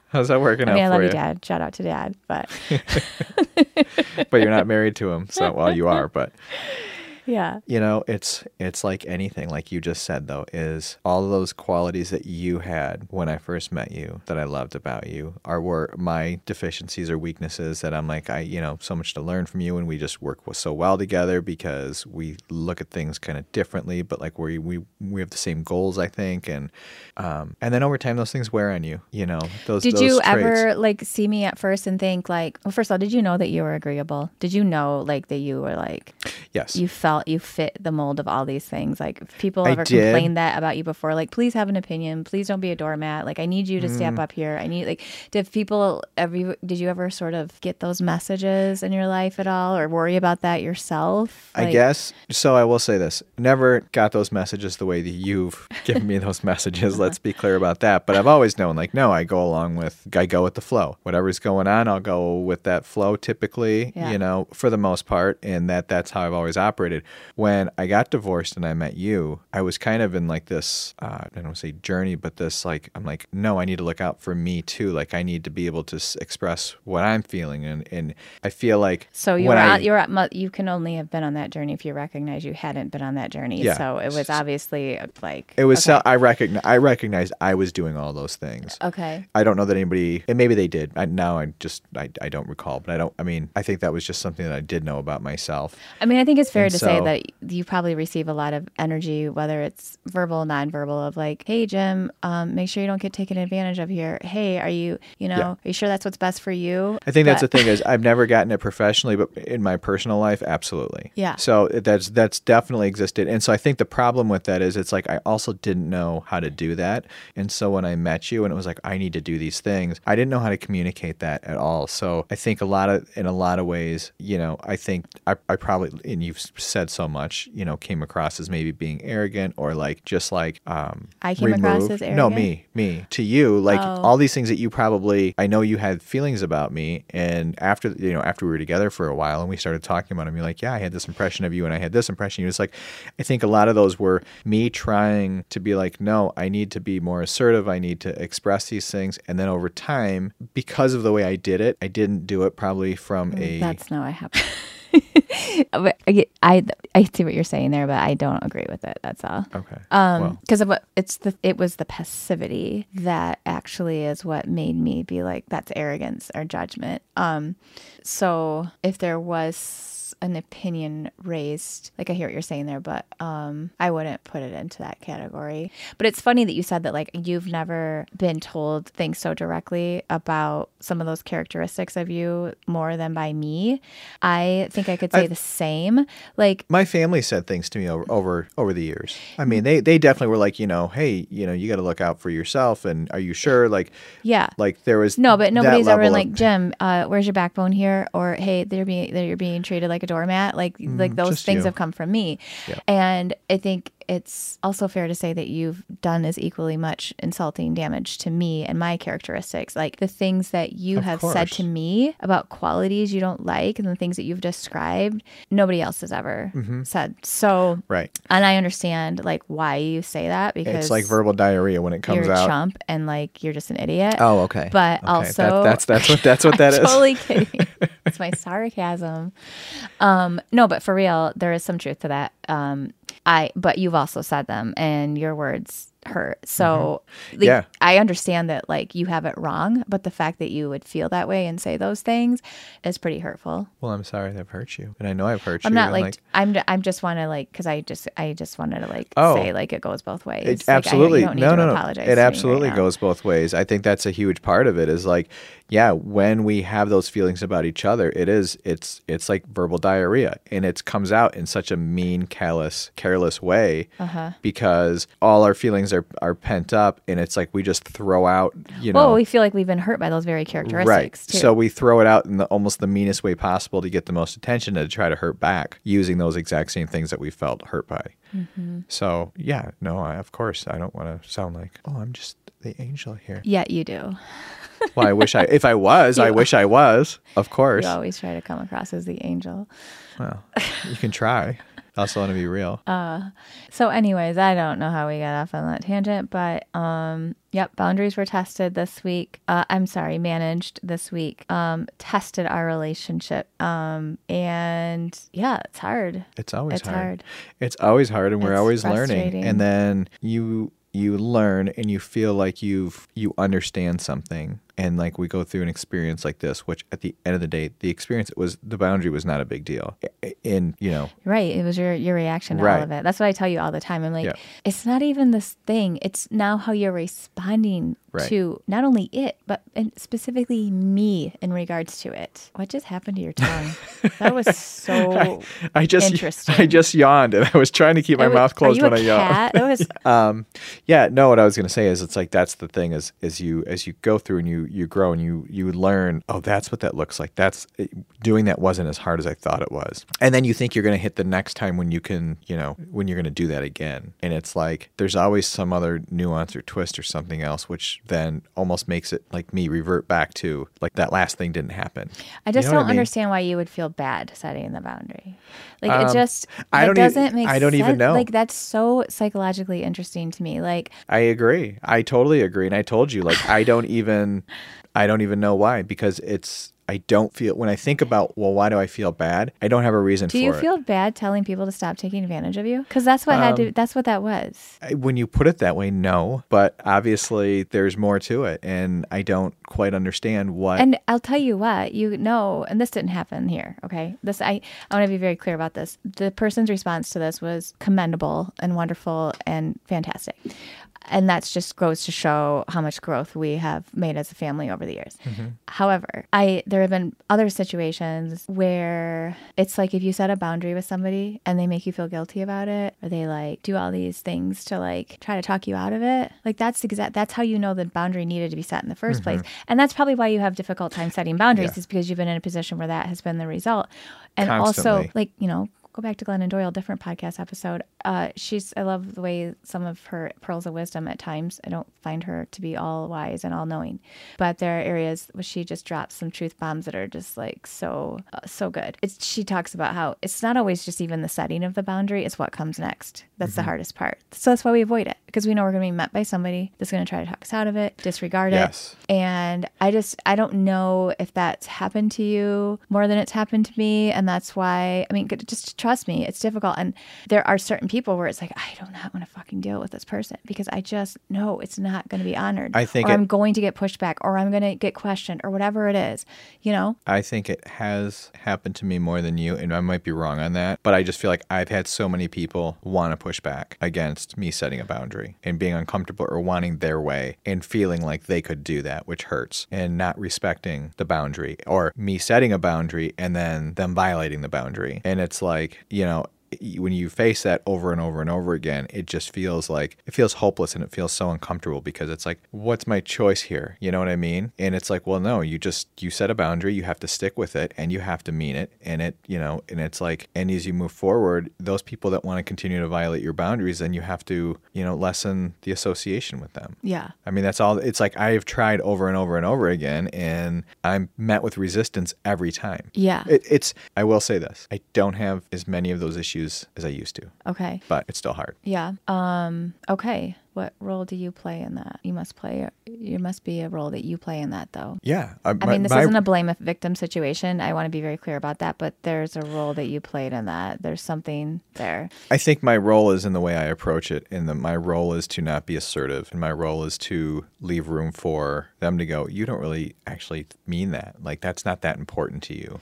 How's that working
I
out
mean, I love
you?
you, dad. Shout out to dad. But
But you're not married to him. So well, you are, but
yeah.
you know it's it's like anything like you just said though is all of those qualities that you had when i first met you that i loved about you are were my deficiencies or weaknesses that i'm like i you know so much to learn from you and we just work so well together because we look at things kind of differently but like we we we have the same goals i think and um and then over time those things wear on you you know those
Did
those
you
traits.
ever like see me at first and think like, well, first of all, did you know that you were agreeable? Did you know like that you were like
yes
you felt you fit the mold of all these things? Like, if people
I
ever
did.
complained that about you before, like, please have an opinion. Please don't be a doormat. Like, I need you to
Mm.
step up here. I need like, did people ever? Did you ever sort of get those messages in your life at all, or worry about that yourself?
I guess so. I will say this: never got those messages the way that you've given me those messages. Let's be clear about that. But I've always known, like, no, I go along with, I go with the flow. Whatever's going on, I'll go with that flow. Typically,
Yeah.
you know, for the most part, and that that's how I've always operated. When I got divorced and I met you, I was kind of in like this, uh, I don't want to say journey, but this like, I'm like, no, I need to look out for me too. Like, I need to be able to s- express what I'm feeling, and and I feel like
So you were
I-
on, you were at, you can only have been on that journey if you recognize you hadn't been on that journey.
Yeah.
So it was obviously like
It was
okay.
so I recognize I recognized I was doing all those things.
okay.
I don't know that anybody and maybe they did. I now I just I, I don't recall, but I don't I mean, I think that was just something that I did know about myself.
I mean, I think it's fair
And
to say
so-
that you probably receive a lot of energy, whether it's verbal, nonverbal, of like, "Hey, Jim, um, make sure you don't get taken advantage of here." Hey, are you, you know,
Yeah.
are you sure that's what's best for you?
I think that's the thing is I've never gotten it professionally, but in my personal life, absolutely.
Yeah.
So that's that's definitely existed, and so I think the problem with that is it's like I also didn't know how to do that, and so when I met you and it was like I need to do these things, I didn't know how to communicate that at all. So I think a lot of in a lot of ways, you know, I think I, I probably and you've said so much, you know, came across as maybe being arrogant or like just like um
I came across
removed.
as
No, me, me to you, like
Oh.
all these things that you probably I know you had feelings about me and after you know after we were together for a while and we started talking about them you're like yeah I had this impression of you and I had this impression you it's like I think a lot of those were me trying to be like no I need to be more assertive I need to express these things and then over time because of the way I did it I didn't do it probably from a
Mm, That's not what happened. But I, I I see what you're saying there, but I don't agree with it. That's all.
okay
Um,
well
because of what it's the it was the passivity that actually is what made me be like that's arrogance or judgment. Um, so if there was an opinion raised. Like I hear what you're saying there, but um, I wouldn't put it into that category. But it's funny that you said that like you've never been told things so directly about some of those characteristics of you more than by me. I think I could say
I've-
the same. Like
my family said things to me over over, over the years. I mean, they they definitely were like, you know, hey, you know, you got to look out for yourself, and are you sure? Like,
yeah.
like there was
No, but nobody's ever like Jim. Uh, where's your backbone here? Or hey, they're being that you're being treated like a doormat. Like like those
Mm,
things
you.
have come from me,
Yeah.
and I think it's also fair to say that you've done as equally much insulting damage to me and my characteristics. Like the things that you
Of
have said to me about qualities you don't like and the things that you've described, nobody else has ever
Mm-hmm.
said. So,
right.
and I understand like why you say that because
It's like verbal diarrhea when it comes
you're a
out.
chump and like you're just an idiot.
Oh, okay.
But
Okay,
also,
that, that's that's what that's what that
I'm
is.
Totally kidding. it's my sarcasm. Um, no, but for real, there is some truth to that. Um, I, but you've also said them, and your words hurt. So,
Mm-hmm. Yeah.
I understand that like you have it wrong, but the fact that you would feel that way and say those things is pretty hurtful.
Well, I'm sorry that I've hurt you, and I know I've hurt you.
I'm not
and,
like, I'm I'm just want to like because I just I just wanted to like
Oh.
say like it goes both ways.
It
Like, I-
absolutely
need
no no no. It absolutely
now.
goes both ways. I think that's a huge part of it. Is like, yeah, when we have those feelings about each other, it is it's it's like verbal diarrhea, and it comes out in such a mean, callous, careless way
Uh-huh.
because all our feelings are are pent up, and it's like we just throw out, you know.
Well, we feel like we've been hurt by those very characteristics
Right.
too.
So we throw it out in the almost the meanest way possible to get the most attention and to try to hurt back using those exact same things that we felt hurt by.
Mm-hmm.
So yeah, no, I, of course I don't want to sound like oh I'm just the angel here.
yeah, you do.
Well, I wish I if I was, I wish I was. Of course.
You always try to come across as the angel.
Well, you can try. I also want to be real.
Uh, So, anyways, I don't know how we got off on that tangent, but um, yep, boundaries were tested this week. Uh, I'm sorry, managed this week. Um, tested our relationship. Um, and yeah, it's hard.
It's always
it's
hard.
hard.
It's always hard and we're
It's
always learning. And then you you learn and you feel like you've you understand something and like we go through an experience like this which at the end of the day the experience it was the boundary was not a big deal and you know
Right. It was your your reaction to all
Right.
of it. That's what I tell you all the time. I'm like,
Yeah.
it's not even this thing. It's now how you're responding
Right.
to not only it, but and specifically me in regards to it. What just happened to your tongue? that was so
I just
Interesting.
I just yawned and I was trying to keep my
was-
mouth closed
are you
when
a
I yawned.
cat? That was
um yeah no what i was going to say is it's like that's the thing is is you as you go through and you you grow and you you learn oh that's what that looks like that's doing that wasn't as hard as i thought it was and then you think you're going to hit the next time when you can you know when you're going to do that again and it's like there's always some other nuance or twist or something else which then almost makes it like me revert back to like that last thing didn't happen
I just
You know
don't
I mean?
understand why you would feel bad setting the boundary. Like
Um,
it just
I don't
doesn't make
I don't even know.
Like that's so psychologically interesting to me. Like
I agree. I totally agree. And I told you, like, I don't even, I don't even know why because it's, I don't feel, when I think about, well, why do I feel bad? I don't have a reason
do you
it.
feel bad telling people to stop taking advantage of you? Because that's what had to.
Um,
That's what that was.
I- when you put it that way, no. But obviously there's more to it. And I don't quite understand what.
And I'll tell you what, you know, and this didn't happen here. Okay, this I I want to be very clear about this. The person's response to this was commendable and wonderful and fantastic. And that's just goes to show how much growth we have made as a family over the years. Mm-hmm. However, I there have been other situations where it's like if you set a boundary with somebody and they make you feel guilty about it, or they like do all these things to like try to talk you out of it, like that's exact that's how you know the boundary needed to be set in the 1st place. Mm-hmm. And that's probably why you have difficult time setting boundaries
Yeah.
is because you've been in a position where that has been the result. And also like, you know, go back to Glennon Doyle, different podcast episode. Uh, she's I love the way some of her pearls of wisdom at times. I don't find her to be all wise and all knowing, but there are areas where she just drops some truth bombs that are just like so uh, so good. It's she talks about how it's not always just even the setting of the boundary; it's what comes next. That's the hardest part. So that's why we avoid it because we know we're going to be met by somebody that's going to try to talk us out of it, disregard
Yes.
it, and I just I don't know if that's happened to you more than it's happened to me, and that's why I mean, just trust me, it's difficult. And there are certain people where it's like, I do not want to fucking deal with this person because I just know it's not going to be honored.
I think
or
it-
I'm going to get pushed back or I'm going to get questioned or whatever it is, you know?
I think it has happened to me more than you, and I might be wrong on that. But I just feel like I've had so many people want to push back against me setting a boundary and being uncomfortable or wanting their way and feeling like they could do that, which hurts, and not respecting the boundary or me setting a boundary and then them violating the boundary. And it's like, you know, when you face that over and over and over again, it just feels like it feels hopeless and it feels so uncomfortable because it's like, what's my choice here? You know what I mean? And it's like, well, no, you just you set a boundary, you have to stick with it, and you have to mean it. And it, you know, and it's like, and as you move forward, those people that want to continue to violate your boundaries, then you have to, you know, lessen the association with them.
Yeah.
I mean, that's all. It's like I've tried over and over and over again, and I'm met with resistance every time.
Yeah.
It, it's. I will say this: I don't have as many of those issues as I used to,
Okay.
but it's still hard.
Yeah. Um, okay. What role do you play in that? You must play, you must be a role that you play in that though.
Yeah,
I mean, this isn't a blame a victim situation. I want to be very clear about that, but there's a role that you played in that. There's something there.
I think my role is in the way I approach it. And the, my role is to not be assertive, and my role is to leave room for them to go. You don't really actually mean that. Like that's not that important to you.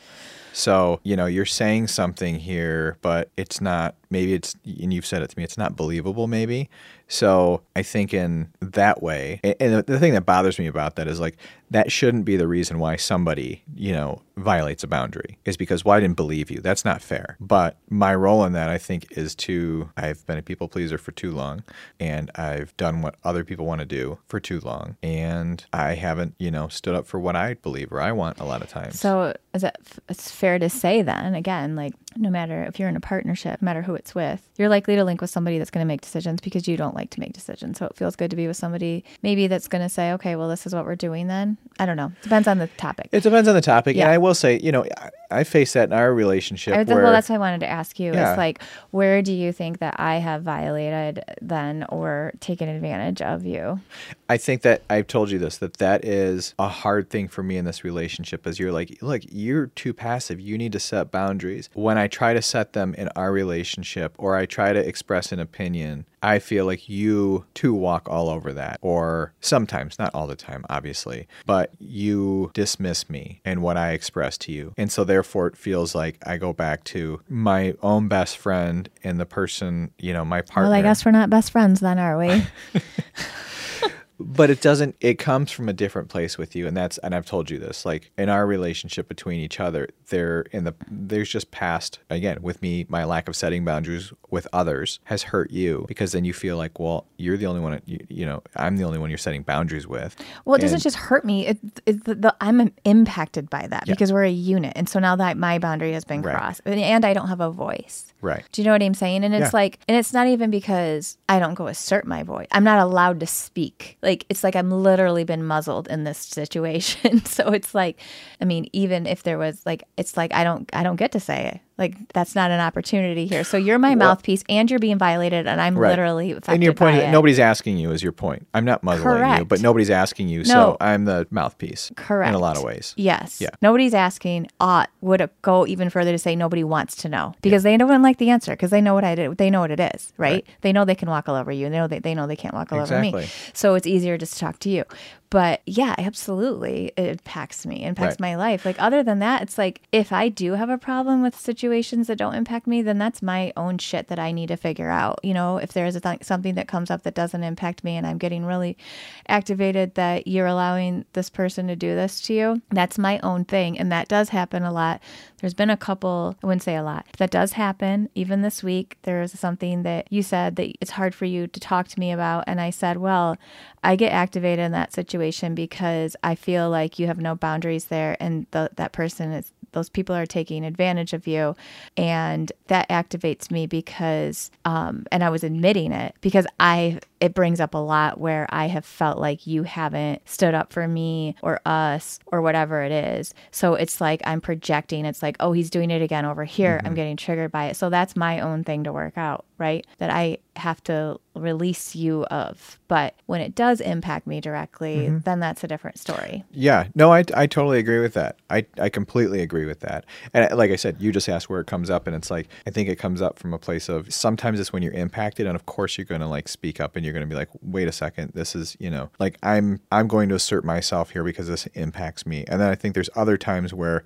So, you know, you're saying something here, but it's not, maybe it's, and you've said it to me, it's not believable, maybe. So I think in that way, and the, thing that bothers me about that is like, that shouldn't be the reason why somebody, you know, violates a boundary, is because, well, I didn't believe you. That's not fair. But my role in that, I think, is to, I've been a people pleaser for too long, and I've done what other people want to do for too long. And I haven't, you know, stood up for what I believe or I want a lot of times.
So is f- it's fair to say then again, like no matter if you're in a partnership, no matter who it's with, you're likely to link with somebody that's going to make decisions because you don't like to make decisions. So it feels good to be with somebody maybe that's going to say, okay, well, this is what we're doing then. I don't know. Depends on the topic.
It depends on the topic,
Yeah.
and I will say, you know, I, face that in our relationship.
I,
where,
well, that's what I wanted to ask you.
Yeah.
Is like, where do you think that I have violated then or taken advantage of you?
I think that I've told you this that that is a hard thing for me in this relationship. Is you're like, look, you're too passive. You need to set boundaries. When I try to set them in our relationship, or I try to express an opinion, I feel like you too walk all over that, or sometimes, not all the time, obviously, but you dismiss me and what I express to you. And so therefore it feels like I go back to my own best friend and the person, you know, my partner.
Well, I guess we're not best friends then, are we?
but it doesn't it comes from a different place with you and that's and i've told you this like in our relationship between each other there in the there's just past again with me my lack of setting boundaries with others has hurt you because then you feel like well you're the only one you, you know i'm the only one you're setting boundaries with
Well, it doesn't just hurt me. It, it, the, the, I'm impacted by that
Yeah.
because we're a unit. And so now that my boundary has been
Right.
crossed and, and I don't have a voice.
right
Do you know what I'm saying? And it's
Yeah.
like, and it's not even because I don't go assert my voice. I'm not allowed to speak. Like, it's like I'm literally been muzzled in this situation. so it's like, I mean, even if there was like, it's like I don't, I don't get to say it. Like that's not an opportunity here. So you're my mouthpiece, and you're being violated, and I'm
Right.
literally affected
and your point
by
is
it.
nobody's asking you is your point i'm not muzzling you but nobody's asking you so i'm the mouthpiece
Correct.
in a lot of ways
Yes.
Yeah.
Nobody's asking. Ought would it go even further to say nobody wants to know because they don't like the answer because they know what I did. They know what it is, right?
Right.
They know they can walk all over you. They know they, they know they can't walk all over me. So it's easier just to talk to you. But yeah, absolutely, it impacts me, impacts
Right.
my life. Like other than that, it's like if I do have a problem with situations that don't impact me, then that's my own shit that I need to figure out. You know, if there is a th- something that comes up that doesn't impact me, and I'm getting really activated that you're allowing this person to do this to you, that's my own thing, and that does happen a lot. There's been a couple, I wouldn't say a lot, that does happen. Even this week, there was something that you said that it's hard for you to talk to me about. And I said, well, I get activated in that situation because I feel like you have no boundaries there, and the, that person is, those people are taking advantage of you. And that activates me because, um, and I was admitting it because I, it brings up a lot where I have felt like you haven't stood up for me or us or whatever it is. So it's like I'm projecting. It's like, oh, he's doing it again over here. I'm getting triggered by it. So that's my own thing to work out. Right? That I have to release you of. But when it does impact me directly, mm-hmm. then that's a different story.
Yeah, no, I, I totally agree with that. I, I completely agree with that. And like I said, you just asked where it comes up, and it's like I think it comes up from a place of sometimes it's when you're impacted, and of course you're going to like speak up, and you're going to be like, wait a second, this is you know like I'm I'm going to assert myself here because this impacts me. And then I think there's other times where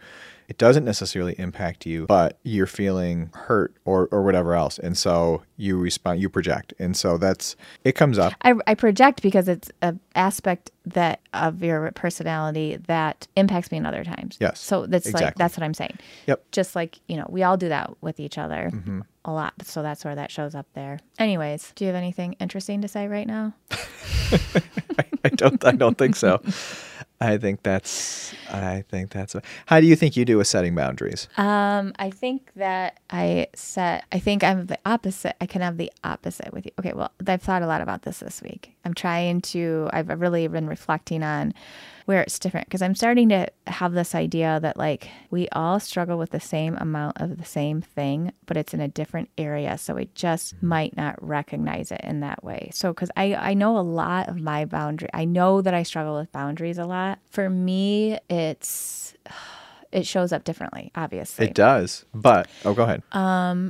it doesn't necessarily impact you, but you're feeling hurt or, or whatever else. And so you respond, you project. And so that's, it comes up.
I, I project because it's an aspect that of your personality that impacts me in other times.
Yes,
So that's like that's what I'm saying.
Yep.
Just like you know, we all do that with each other
Mm-hmm.
a lot. So that's where that shows up there. Anyways, do you have anything interesting to say right now?
I don't, I don't think so. I think that's, I think that's, how do you think you do with setting boundaries?
Um, I think that I set. I think I'm the opposite. I can have the opposite with you. Okay, well, I've thought a lot about this this week. I'm trying to. I've really been reflecting on where it's different because I'm starting to have this idea that like we all struggle with the same amount of the same thing, but it's in a different area. So we just mm-hmm. might not recognize it in that way. So because I I know a lot of my boundary. I know that I struggle with boundaries a lot. For me, it's it shows up differently, obviously.
It does, but, oh, go ahead.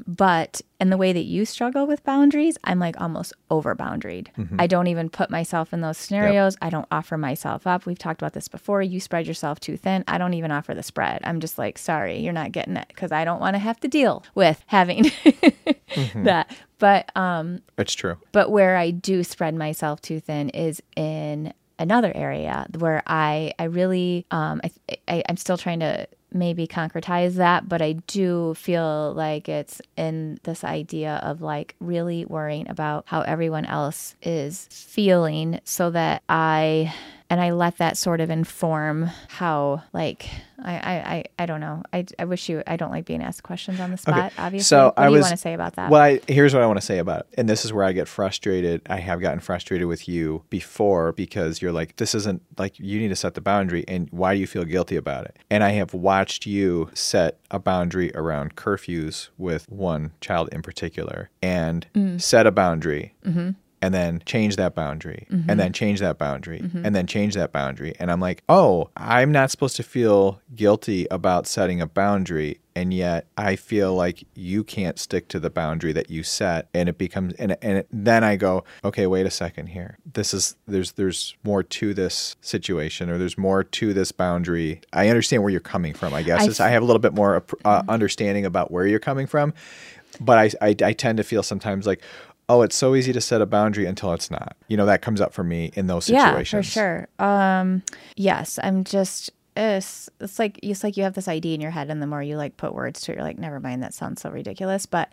But in the way that you struggle with boundaries, I'm like almost over boundaried.
Mm-hmm.
I don't even put myself in those scenarios. I don't offer myself up. We've talked about this before. You spread yourself too thin. I don't even offer the spread. I'm just like, sorry, you're not getting it because I don't want to have to deal with having
Mm-hmm.
that. But um,
it's true.
but where I do spread myself too thin is in another area where I I really um I, I I'm still trying to maybe concretize that, but I do feel like it's in this idea of like really worrying about how everyone else is feeling so that I and I let that sort of inform how like I I, I, don't know. I, I wish you I don't like being asked questions on the spot, obviously.
So
what
I
do you
was-
want to say about that?
Well, I, here's what I want to say about it. And this is where I get frustrated. I have gotten frustrated with you before because you're like, this isn't like you need to set the boundary. And why do you feel guilty about it? And I have watched you set a boundary around curfews with one child in particular and mm. set a boundary. Mm-hmm. And then change that boundary, and mm-hmm. then change that boundary, mm-hmm. and then change that boundary. And I'm like, oh, I'm not supposed to feel guilty about setting a boundary and yet I feel like you can't stick to the boundary that you set. And it becomes and and it, then I go okay wait a second here. This is there's there's more to this situation or there's more to this boundary. I understand where you're coming from I guess.
I
have a little bit more uh, mm-hmm. understanding about where you're coming from but I, I I tend to feel sometimes like oh it's so easy to set a boundary until it's not you know that comes up for me in those situations
Yeah, for sure. Um, yes, I'm just it's it's like it's like you have this idea in your head, and the more you like put words to it, you're like, never mind, that sounds so ridiculous. But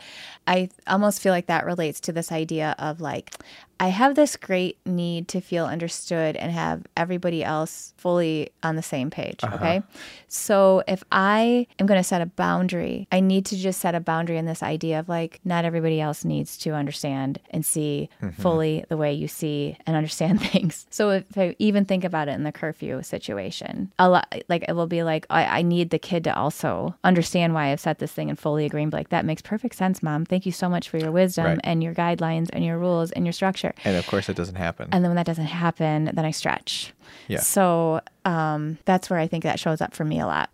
I almost feel like that relates to this idea of like I have this great need to feel understood and have everybody else fully on the same page. Uh-huh. Okay. So if I am going to set a boundary, I need to just set a boundary in this idea of like, not everybody else needs to understand and see mm-hmm. fully the way you see and understand things. So if I even think about it in the curfew situation, a lot like it will be like, I, I need the kid to also understand why I've set this thing and fully agree and be like, that makes perfect sense, mom. Thank you so much for your wisdom
Right.
and your guidelines and your rules and your structure.
And of course it doesn't happen
And then when that doesn't happen, then I stretch.
Yeah.
So um, that's where I think that shows up for me a lot.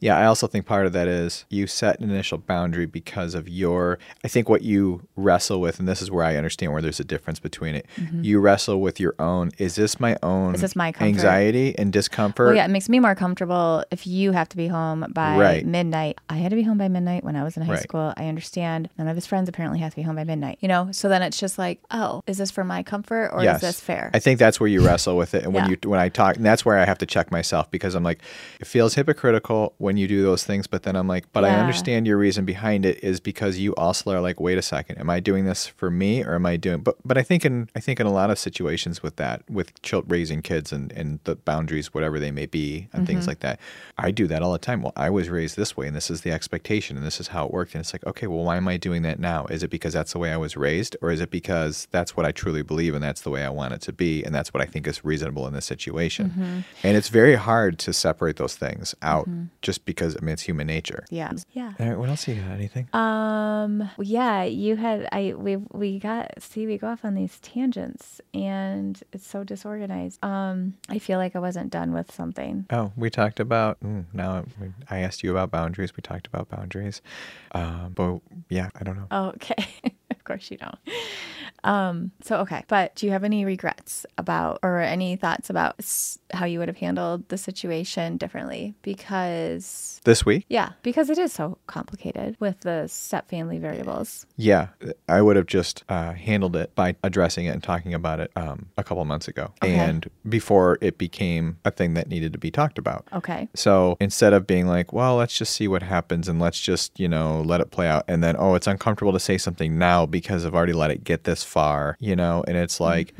Yeah, I also think part of that is you set an initial boundary because of your. I think what you wrestle with, and this is where I understand where there's a difference between it. You wrestle with your own. Is this my own?
Mm-hmm. Is this my comfort?
anxiety and discomfort?
Well, yeah, it makes me more comfortable if you have to be home by
Right.
midnight. I had to be home by midnight when I was in high
Right.
school. I understand. None of his friends apparently have to be home by midnight. You know, so then it's just like, oh, is this for my comfort or
Yes.
is this fair?
I think that's where you wrestle with it, and when
Yeah.
you when I talk, and that's where I have to check myself because I'm like, it feels hypocritical when you do those things, but then I'm like, but I understand your reason behind it is because you also are like, wait a second, am I doing this for me or am I doing? But but I think in I think in a lot of situations with that, with chil- raising kids and and the boundaries, whatever they may be, and things
Mm-hmm.
like that, I do that all the time. Well, I was raised this way, and this is the expectation, and this is how it worked, and it's like, okay, well, why am I doing that now? Is it because that's the way I was raised, or is it because that's what I truly believe and that's the way I want it to be, and that's what I think is reasonable in this situation?
Mm-hmm.
And it's very hard to separate those things out just just because I mean it's human nature.
Yeah. Yeah.
All right, what else you got? Anything?
Um. Yeah. You had. I. We. We got. See. We go off on these tangents, and it's so disorganized. Um. I feel like I wasn't done with something.
Oh, we talked about. Mm, now I asked you about boundaries. We talked about boundaries. Um, but yeah, I don't know.
Oh, okay. of course you don't. Um. So okay. But do you have any regrets about, or any thoughts about s- how you would have handled the situation differently? Because.
This week?
Yeah, because it is so complicated with the step family variables.
Yeah, I would have just uh, handled it by addressing it and talking about it um, a couple months ago,
Okay.
and before it became a thing that needed to be talked about.
Okay.
So instead of being like, well, let's just see what happens and let's just, you know, let it play out. And then, oh, it's uncomfortable to say something now because I've already let it get this far, you know? And it's like,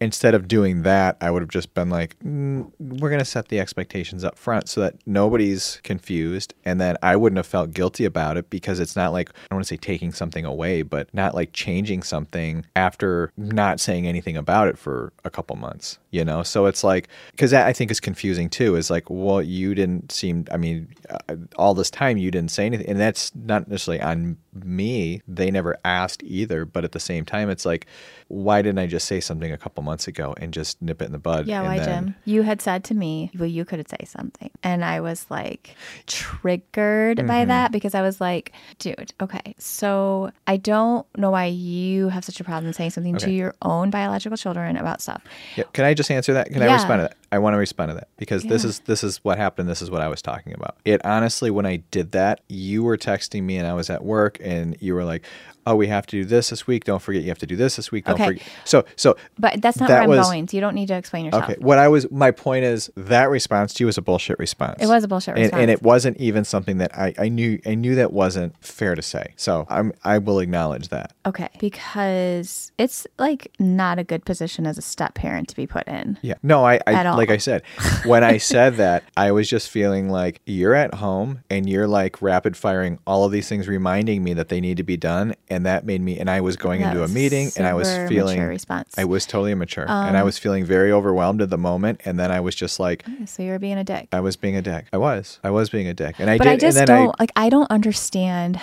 instead of doing that, I would have just been like, mm, we're going to set the expectations up front so that nobody's confused. And then I wouldn't have felt guilty about it because it's not like, I don't want to say taking something away, but not like changing something after not saying anything about it for a couple months, you know? So it's like, because that I think is confusing too, is like, well, you didn't seem, I mean, uh, all this time you didn't say anything. And that's not necessarily on me. They never asked either. But at the same time, it's like, why didn't I just say something a couple months ago and just nip it in the bud?
Yeah, why,
then-
Jim? You had said to me, well, you could say something. And I was like triggered
Mm-hmm.
by that because I was like, dude, okay, so I don't know why you have such a problem saying something to your own biological children about stuff.
Yeah, can I just answer that? Can I respond to that? I want to respond to that because this is this is what happened. This is what I was talking about. It honestly, when I did that, you were texting me and I was at work, and you were like, "Oh, we have to do this this week. Don't forget, you have to do this this week. Don't
Okay.
forget." So, so
But that's not
That
where I'm
was-
going. So you don't need to explain yourself.
okay. What I was, my point is that response to you was a bullshit response.
It was a bullshit
and,
response.
and it wasn't even something that I, I knew. I knew that wasn't fair to say. So I'm I will acknowledge that.
Okay, because it's like not a good position as a step parent to be put in.
Yeah. No, I, I like I said, when I said that, I was just feeling like you're at home and you're like rapid firing all of these things reminding me that they need to be done and that made me and I was going
That
into a meeting and I was feeling
mature response. Um,
I was totally immature and I was feeling very overwhelmed at the moment and then I was just like
So you're being a dick.
I was being a dick. I was. I was being a dick. And I
but
did
I just don't like. I don't understand.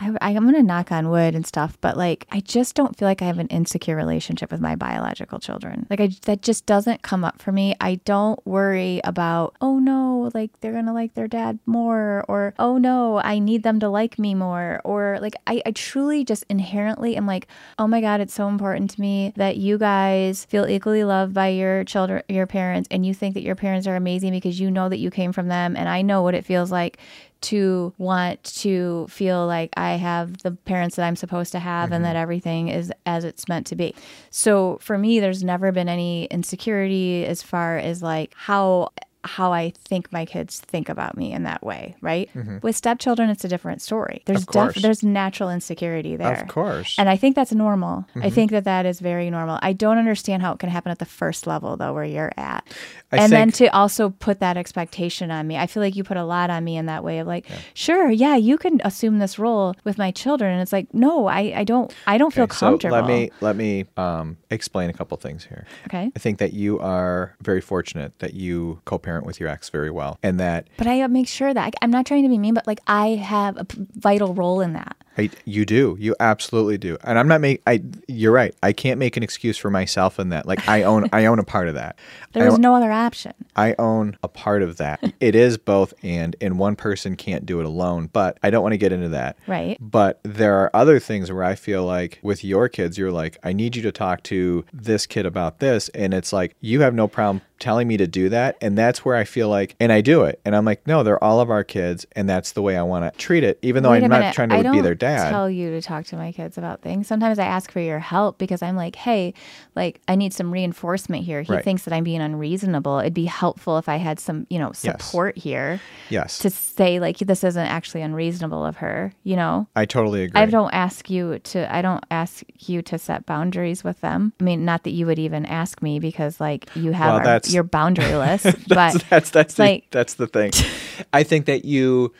I, I'm gonna knock on wood and stuff, but like, I just don't feel like I have an insecure relationship with my biological children. Like, I that just doesn't come up for me. I don't worry about, oh no, like they're gonna like their dad more, or oh no, I need them to like me more, or like I, I truly just inherently am like, oh my god, it's so important to me that you guys feel equally loved by your children, your parents, and you think that your parents are amazing because you know that you came from them, and I know what it feels like to want to feel like I have the parents that I'm supposed to have and mm-hmm. that everything is as it's meant to be. So for me there's never been any insecurity as far as like how how I think my kids think about me in that way, right? With stepchildren it's a different story. There's
course.
there's natural insecurity there.
Of course.
And I think that's normal.
Mm-hmm.
I think that that is very normal. I don't understand how it can happen at the first level though where you're at.
I
and then to also put that expectation on me. I feel like you put a lot on me in that way of like, sure, yeah, you can assume this role with my children. And it's like, no, I, I don't I don't feel comfortable.
So let me let me um, explain a couple things here.
Okay.
I think that you are very fortunate that you co-parent with your ex very well, and that
But I make sure that I'm not trying to be mean, but like I have a vital role in that.
I, you do, you absolutely do, and I'm not make. I you're right. I can't make an excuse for myself in that. Like I own, I own a part of that.
There
I
was
own-
no other option.
I own a part of that. It is both and, and one person can't do it alone. But I don't want to get into that.
Right.
But there are other things where I feel like with your kids, you're like, I need you to talk to this kid about this. And it's like, you have no problem telling me to do that. And that's where I feel like, and I do it. And I'm like, no, they're all of our kids. And that's the way I want to treat it, even though
Wait
I'm not trying to
I
be their dad.
tell you to talk to my kids about things. Sometimes I ask for your help because I'm like, hey, like I need some reinforcement here. He
Right.
thinks that I'm being unreasonable. It'd be helpful if I had some, you know,
Yes.
support here
yes.
to say like this isn't actually unreasonable of her. You know,
I totally agree.
I don't ask you to. I don't ask you to set boundaries with them. I mean, not that you would even ask me because like you have
Well,
our,
that's-
your boundary list,
that's,
but
that's, that's, the,
like-
that's the thing. I think that you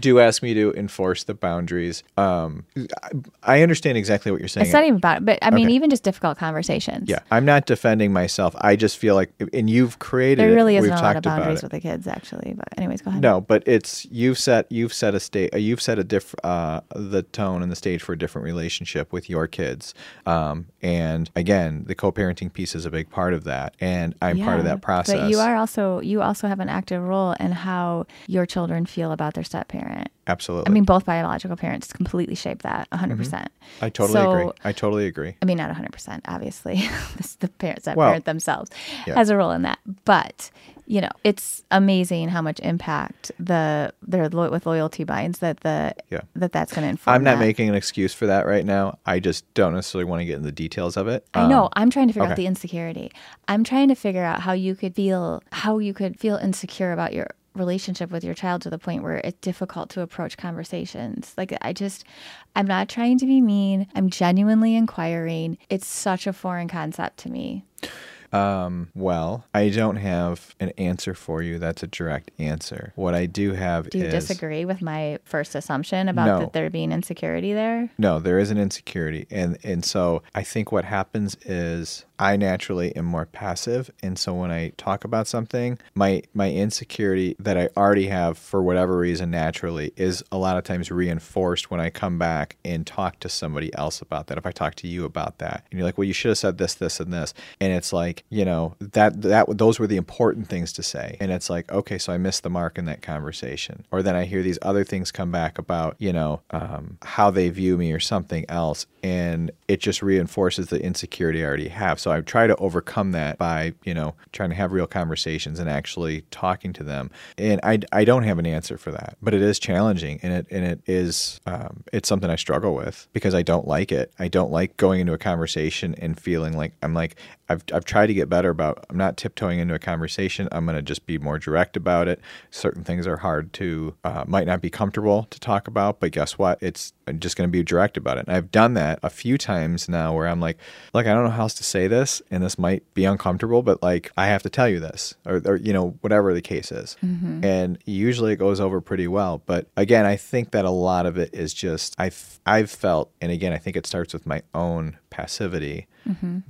do ask me to enforce the boundaries. Um, I, I understand exactly what you're saying.
It's not even about it, but I mean,
Okay.
even just difficult conversations.
yeah, I'm not defending myself. I just feel like, and you've created.
There
it.
really
We've
isn't a lot of
about
boundaries with the kids, actually. But anyways, go ahead.
No, but it's you've set you've set a state uh, you've set a diff uh, the tone and the stage for a different relationship with your kids, um, and again, the co-parenting piece is a big part of that, and I'm part of
Yeah,
that process.
But you are also you also have an active role in how your children feel about their step parent.
absolutely.
I mean, both biological parents completely shape that 100%. percent
Mm-hmm. I totally
so-
agree. I totally agree.
I mean, not 100%, obviously. the parents that
Well,
parent themselves
yeah.
has a role in that. But, you know, it's amazing how much impact the their lo- with loyalty binds that the
Yeah.
that that's going to inform.
I'm not
that.
making an excuse for that right now. I just don't necessarily want to get into the details of it.
I know.
Um,
I'm trying to figure out the insecurity. I'm trying to figure out how you could feel how you could feel insecure about your relationship with your child to the point where it's difficult to approach conversations. Like I just I'm not trying to be mean. I'm genuinely inquiring. It's such a foreign concept to me.
Um, well, I don't have an answer for you. That's a direct answer. What I do have is
Do you
is
disagree with my first assumption about
No.
that there being insecurity there?
No, there is an insecurity, and and so I think what happens is I naturally am more passive, and so when I talk about something, my my insecurity that I already have for whatever reason naturally is a lot of times reinforced when I come back and talk to somebody else about that. If I talk to you about that, and you're like, "Well, you should have said this, this, and this," and it's like, you know, that that those were the important things to say, and it's like, okay, so I missed the mark in that conversation, or then I hear these other things come back about, you know, um, how they view me or something else, and it just reinforces the insecurity I already have. So I try to overcome that by, you know, trying to have real conversations and actually talking to them. And I, I don't have an answer for that, but it is challenging, and it and it is um, it's something I struggle with because I don't like it. I don't like going into a conversation and feeling like I'm like I've I've tried to get better about. I'm not tiptoeing into a conversation. I'm gonna just be more direct about it. Certain things are hard to uh, might not be comfortable to talk about, but guess what? It's I'm just gonna be direct about it. And I've done that a few times now where I'm like, look, I don't know how else to say this, and this might be uncomfortable, but like I have to tell you this, or, or you know whatever the case is. And usually it goes over pretty well. But again, I think that a lot of it is just I've I've felt, and again, I think it starts with my own passivity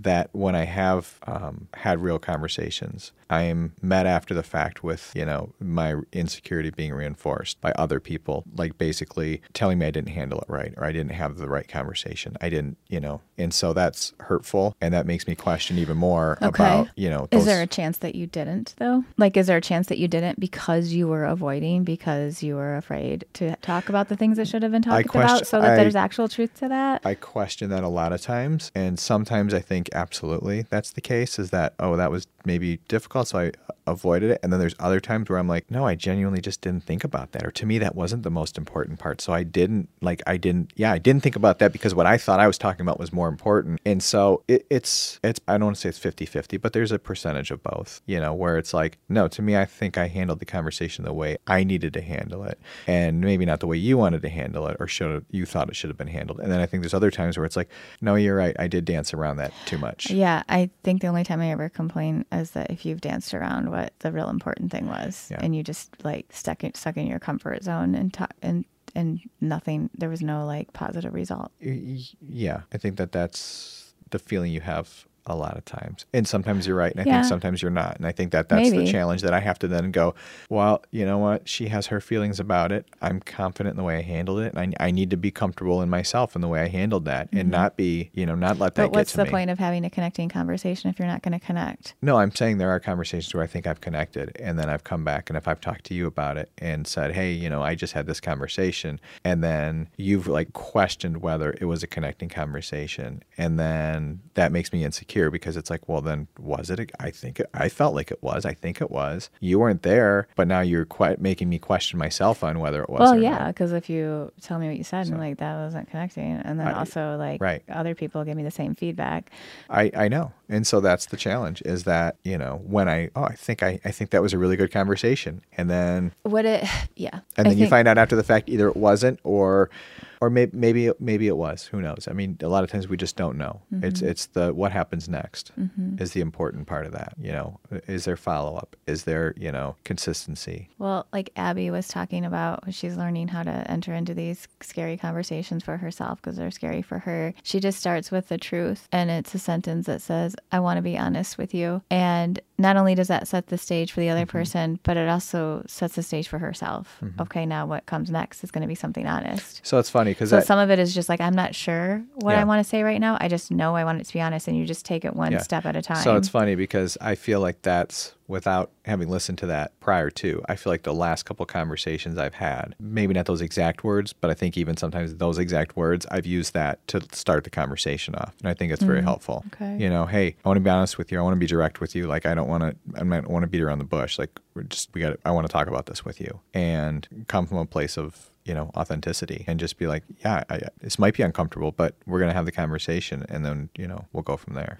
that when I have um, had real conversations, I am met after the fact with, you know, my insecurity being reinforced by other people, like basically telling me I didn't handle it right or I didn't have the right conversation. I didn't, you know, and so that's hurtful. And that makes me question even more
Okay.
about, you know,
Is there a chance that you didn't though? Like is there a chance that you didn't because you were avoiding because you were afraid to talk about the things that should have been talked
question-
about so that
I-
there's actual truth to that?
I question that a lot of times, and sometimes I think absolutely that's the case. Is that oh that was maybe difficult, so I uh, avoided it, and then there's other times where I'm like, no, I genuinely just didn't think about that, or to me that wasn't the most important part, so I didn't like I didn't yeah I didn't think about that because what I thought I was talking about was more important, and so it, it's it's I don't want to say it's 50-50, but there's a percentage of both, you know, where it's like no, to me I think I handled the conversation the way I needed to handle it, and maybe not the way you wanted to handle it or should you thought it should have been handled, and then I think there's other times where it's like no, you're right, I did dance around that too much.
Yeah, I think the only time I ever complain is that if you've danced around what the real important thing was,
Yeah.
and you just like stuck in, stuck in your comfort zone and ta- and and nothing, there was no like positive result.
Yeah, I think that that's the feeling you have a lot of times. And sometimes you're right, and I
Yeah.
think sometimes you're not. And I think that that's
Maybe.
the challenge that I have to then go, well, you know what? She has her feelings about it. I'm confident in the way I handled it. And I, I need to be comfortable in myself in the way I handled that and not be, you know, not let that
Mm-hmm. But what's the
me.
point of having a connecting conversation if you're not going to connect?
No, I'm saying there are conversations where I think I've connected and then I've come back and if I've talked to you about it and said, hey, you know, I just had this conversation and then you've like questioned whether it was a connecting conversation and then that makes me insecure because it's like, well, then was it? I think it, I felt like it was. I think it was. You weren't there, but now you're quite making me question myself on whether it was.
Well, yeah, because if you tell me what you said and like that wasn't connecting, and then
I-
also like
right.
other people give me the same feedback.
I, I know. And so that's the challenge is that, you know, when I, oh, I think I, I think that was a really good conversation. And then
What it, yeah,
and then you find out after the fact either it wasn't or or maybe maybe maybe it was. Who knows? I mean, a lot of times we just don't know. It's mm-hmm. it's the what happens next mm-hmm. is the important part of that. You know, is there follow up? Is there you know consistency?
Well, like Abby was talking about, she's learning how to enter into these scary conversations for herself because they're scary for her. She just starts with the truth, and it's a sentence that says, I want to be honest with you. And not only does that set the stage for the other mm-hmm. person, but it also sets the stage for herself. Okay, now what comes next is going to be something honest.
So it's funny because
So some of it is just like, I'm not sure what
Yeah.
I want to say right now. I just know I want it to be honest, and you just take it one
Yeah.
step at a time.
So it's funny because I feel like that's without having listened to that prior to. I feel like the last couple conversations I've had, maybe not those exact words, but I think even sometimes those exact words, I've used that to start the conversation off, and I think it's very mm-hmm. helpful.
Okay.
You know, hey, I want to be honest with you. I want to be direct with you. Like I don't want to. I don't want to beat around the bush. Like we're just we got. I want to talk about this with you, and come from a place of you know authenticity and just be like yeah I, this might be uncomfortable but we're going to have the conversation and then you know we'll go from there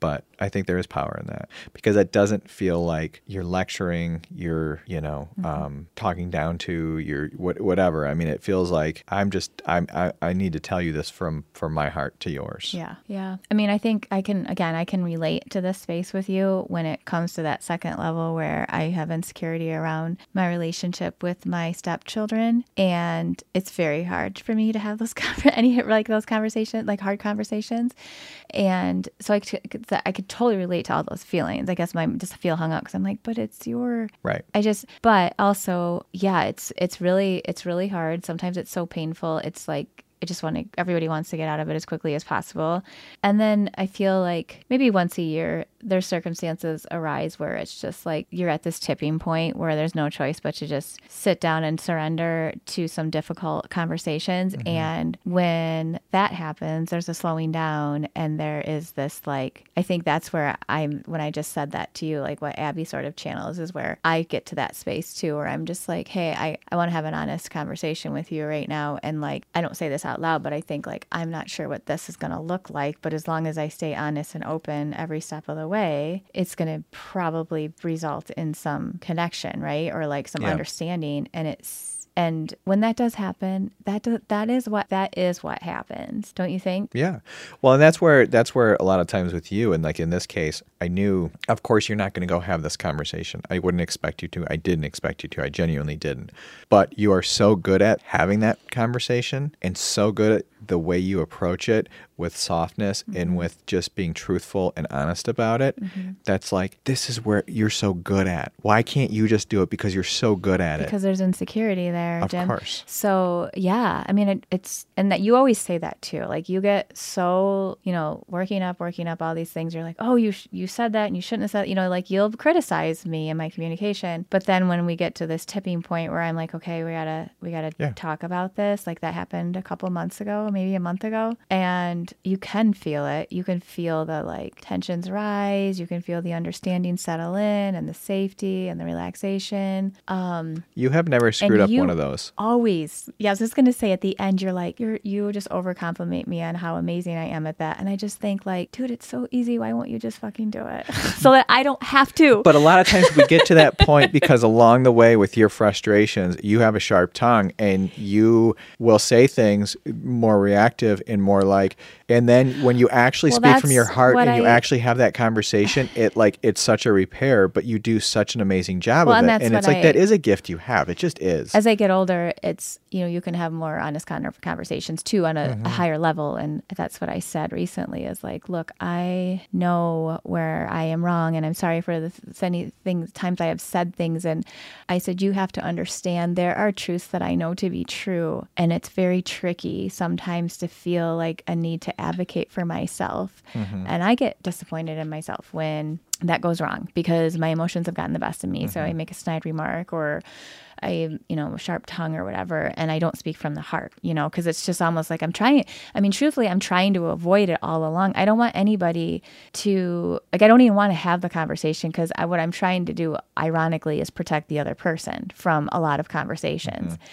but i think there is power in that because it doesn't feel like you're lecturing you're you know um, talking down to your what, whatever i mean it feels like i'm just I'm, I, I need to tell you this from from my heart to yours
Yeah. Yeah. I mean, I think I can, again, I can relate to this space with you when it comes to that second level where I have insecurity around my relationship with my stepchildren. And it's very hard for me to have those, conver- any like those conversations, like hard conversations. And so I could, I could totally relate to all those feelings. I guess my just feel hung up because I'm like, but it's your
right
I just but also yeah, it's it's really it's really hard. Sometimes it's so painful. It's like I just want to everybody wants to get out of it as quickly as possible. And then I feel like maybe once a year there's circumstances arise where it's just like you're at this tipping point where there's no choice but to just sit down and surrender to some difficult conversations. Mm-hmm. And when that happens there's a slowing down and there is this like I think that's where I'm when I just said that to you like what Abby sort of channels is where I get to that space too where I'm just like hey I I want to have an honest conversation with you right now. And like I don't say this out loud but I think like I'm not sure what this is going to look like but as long as I stay honest and open every step of the way it's going to probably result in some connection right or like some
Yeah.
understanding and it's and when that does happen that do, that is what that is what happens don't you think
Yeah. Well, and that's where that's where a lot of times with you and like in this case, I knew of course you're not going to go have this conversation. I wouldn't expect you to. I didn't expect you to. I genuinely didn't. But you are so good at having that conversation and so good at the way you approach it with softness and mm-hmm. with just being truthful and honest about it. Mm-hmm. That's like this is where you're so good at. Why can't you just do it because you're so good at it?
because there's insecurity there
Of
Jim.
course.
so yeah i mean it, it's and that you always say that too like you get so you know working up working up all these things you're like oh you sh- you said that and you shouldn't have said you know like you'll criticize me in my communication but then when we get to this tipping point where i'm like okay we gotta we gotta
Yeah.
talk about this like that happened a couple months ago maybe a month ago and you can feel it you can feel the like tensions rise you can feel the understanding settle in and the safety and the relaxation um
You have never screwed up one of those.
Always. Yeah, I was just gonna say at the end, you're like, you're you just over compliment me on how amazing I am at that. And I just think like, dude, it's so easy. Why won't you just fucking do it? so that I don't have to.
But a lot of times we get to that point because along the way with your frustrations, you have a sharp tongue and you will say things more reactive and more like and then when you actually
Well,
speak from your heart and you actually have that conversation, it like it's such a repair, but you do such an amazing job
Well,
of
and
it. And it's like
I-
that is a gift you have. It just is.
as I get older, it's you know you can have more honest con- conversations too on a,
Mm-hmm.
a higher level, and that's what I said recently. Is like, look, I know where I am wrong, and I'm sorry for the th- any things times I have said things, and I said you have to understand there are truths that I know to be true, and it's very tricky sometimes to feel like a need to advocate for myself, mm-hmm. and I get disappointed in myself when that goes wrong because my emotions have gotten the best of me. So I mm-hmm. make a snide remark or I, you know, a sharp tongue or whatever, and I don't speak from the heart, you know, because it's just almost like I'm trying. I mean, truthfully, I'm trying to avoid it all along. I don't want anybody to, like, I don't even want to have the conversation because what I'm trying to do, ironically, is protect the other person from a lot of conversations. Mm-hmm.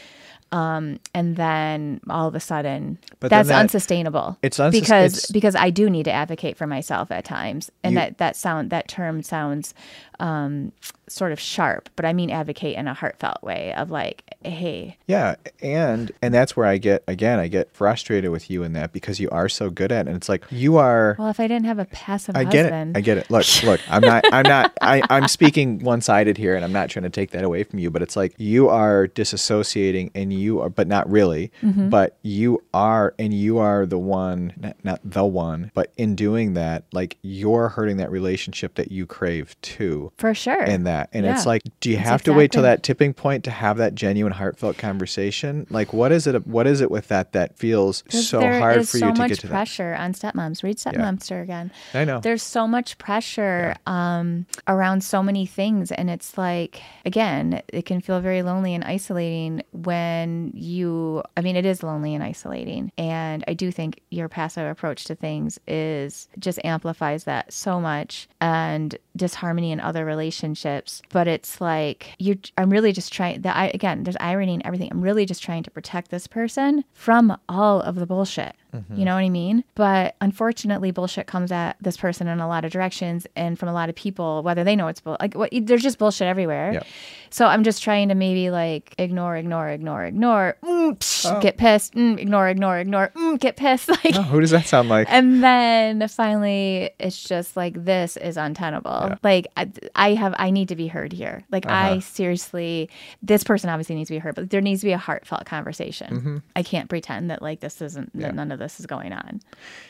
Um, and then all of a sudden,
But
that's
that-
unsustainable.
It's unsus-
because
it's-
because I do need to advocate for myself at times, and
You-
that that sound that term sounds um, sort of sharp, but I mean advocate in a heartfelt way of like, hey,
Yeah, and and that's where I get again I get frustrated with you in that because you are so good at it. And it's like you are
well, if I didn't have a passive
I get
husband,
it. I get it. Look, look. I'm not. I'm not. I, I'm speaking one-sided here, and I'm not trying to take that away from you. But it's like you are disassociating, and you are, but not really.
Mm-hmm.
But you are, and you are the one, not, not the one. But in doing that, like you're hurting that relationship that you crave too.
For sure.
In that, and it's like, do you
That's
have to wait till that tipping point to have that genuine, heartfelt conversation? Like, what is it? What is it with that that feels so hard for
so
you to get to that?
pressure on stepmoms. Read Stepmonster again.
I know.
There's so much pressure um, around so many things, and it's like again, it can feel very lonely and isolating when you. I mean, it is lonely and isolating, and I do think your passive approach to things is just amplifies that so much and disharmony in other relationships. But it's like you. I'm really just trying. That I again, there's irony in everything. I'm really just trying to protect this person from all of the bullshit. You know what I mean? But unfortunately, bullshit comes at this person in a lot of directions and from a lot of people, whether they know it's bull. Like, what, there's just bullshit everywhere.
Yep.
So I'm just trying to maybe like ignore, ignore, ignore, ignore, mm, psh,
Oh.
get pissed, mm, ignore, ignore, ignore, mm, get pissed. Like,
Oh, who does that sound like?
and then finally, it's just like this is untenable. Like I, I have, I need to be heard here. Like
Uh-huh.
I seriously, this person obviously needs to be heard, but there needs to be a heartfelt conversation.
Mm-hmm.
I can't pretend that like this isn't that none of this is going on.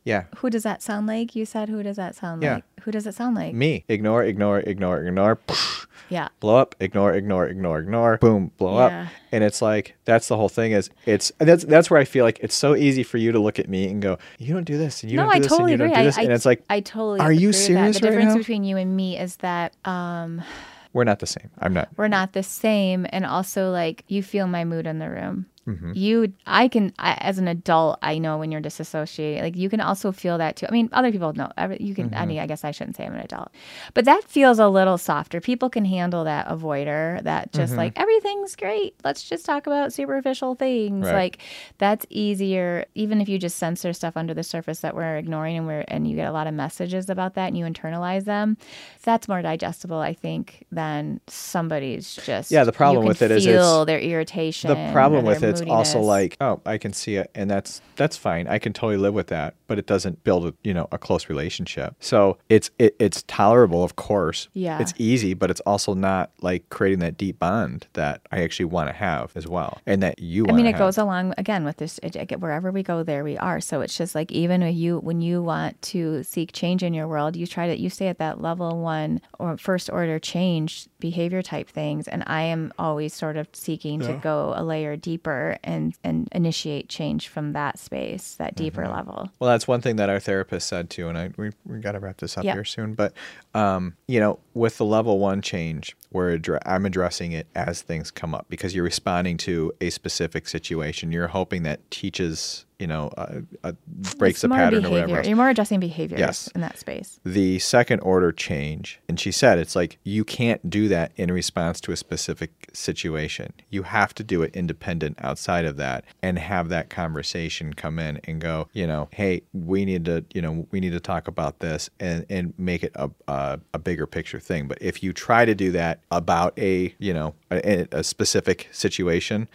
Yeah.
Who does that sound like? You said who does that sound
Yeah.
like? Who does it sound like?
Me. Ignore, ignore, ignore, ignore.
Yeah.
blow up, ignore, ignore, ignore, ignore, boom, blow
Yeah.
up. And it's like that's the whole thing is it's that's that's where I feel like it's so easy for you to look at me and go, You don't do this and you
no,
don't do
I
this
totally
and you
agree.
don't do this.
I,
and it's like
I totally
Are you serious
The
right
difference
now?
between you and me is that um
we're not the same. I'm not
we're not the same and also like you feel my mood in the room
Mm-hmm.
you i can I, as an adult i know when you're disassociated like you can also feel that too i mean other people know every- you can
Mm-hmm.
i mean i guess i shouldn't say i'm an adult but that feels a little softer people can handle that avoider that
Mm-hmm.
just like everything's great let's just talk about superficial things
Right.
like that's easier even if you just censor stuff under the surface that we're ignoring and we're and you get a lot of messages about that and you internalize them that's more digestible i think than somebody's just
Yeah, the problem
you can
with it is
feel their irritation
the problem with
their
it's also like, oh, I can see it and that's that's fine. I can totally live with that, but it doesn't build a, you know, a close relationship. So it's it, it's tolerable, of course.
Yeah.
It's easy, but it's also not like creating that deep bond that I actually want to have as well. And that you
I mean, it
have.
goes along again with this. It, it- wherever we go, there we are. So it's just like even when you when you want to seek change in your world, you try to you stay at that level one or first order change behavior type things, and I am always sort of seeking to go a layer deeper and and initiate change from that space, that deeper
Mm-hmm.
level.
Well, that's one thing that our therapist said too, and I we we got to wrap this up
Yep.
here soon. But um, you know, with the level one change, we're addre- I'm addressing it as things come up because you're responding to a specific situation. You're hoping that teaches you know uh, uh, breaks
more
pattern or whatever. else.
You're more adjusting behaviors
Yes.
in that space.
the second order change and she said it's like you can't do that in response to a specific situation you have to do it independent outside of that and have that conversation come in and go you know hey we need to you know we need to talk about this and and make it a a, a bigger picture thing but if you try to do that about a you know a, a specific situation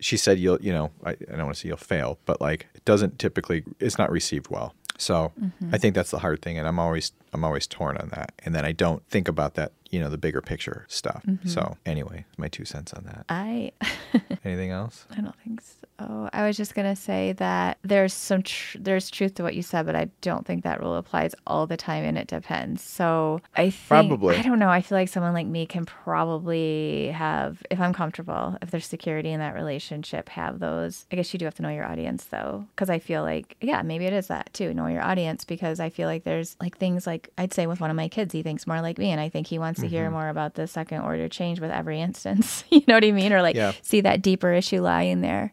she said you'll you know I, I don't want to say you'll fail but like it doesn't typically it's not received well so mm-hmm. I think that's the hard thing, and I'm always I'm always torn on that. And then I don't think about that, you know, the bigger picture stuff. Mm-hmm. So anyway, my two cents on that.
I
Anything else?
I don't think so. Oh, I was just gonna say that there's some tr- there's truth to what you said, but I don't think that rule applies all the time, and it depends. So I think
Probably.
I don't know. I feel like someone like me can probably have, if I'm comfortable, if there's security in that relationship, have those. I guess you do have to know your audience though, because I feel like yeah, maybe it is that too. Know your audience because I feel like there's like things like I'd say with one of my kids, he thinks more like me, and I think he wants to hear mm-hmm. more about the second order change with every instance. you know what I mean? Or like
Yeah.
see that deeper issue lying there.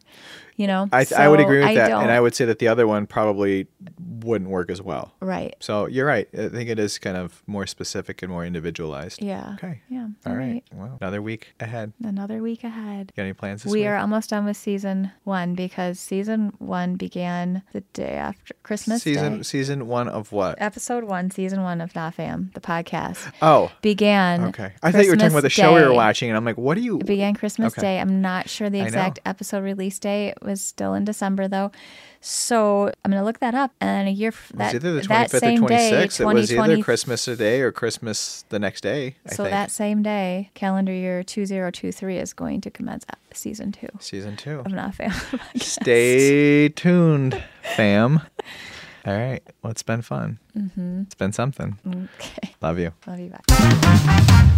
You know,
I, I would agree with
I
that,
don't-
and I would say that the other one probably wouldn't work as well.
right.
So you're right. I think it is kind of more specific and more individualized.
Yeah.
Okay.
Yeah.
All right. Well, another week ahead.
Another week ahead.
Got any plans this
we
week?
are almost done with season one because season one began the day after Christmas
season
Day.
season one of what?
Episode one, season one of NAFAM, the podcast,
Oh,
began.
okay. I thought you were talking about the
Christmas
show we were watching, and I'm like, what are you?
It began Christmas
Okay.
Day. I'm not sure the exact episode release day. Was still in December though. So I'm gonna look that up. And a year f-
It was
that
either the
that
25th or
same day,
26th. It was either
2020
Christmas today or Christmas the next day. I
So
think.
that same day, calendar year 2023 is going to commence at season two
season two.
I'm of NAFAM.
Stay tuned, fam. All right. Well, it's been fun. Mm-hmm. It's been something.
okay.
Love you.
Love you. Bye.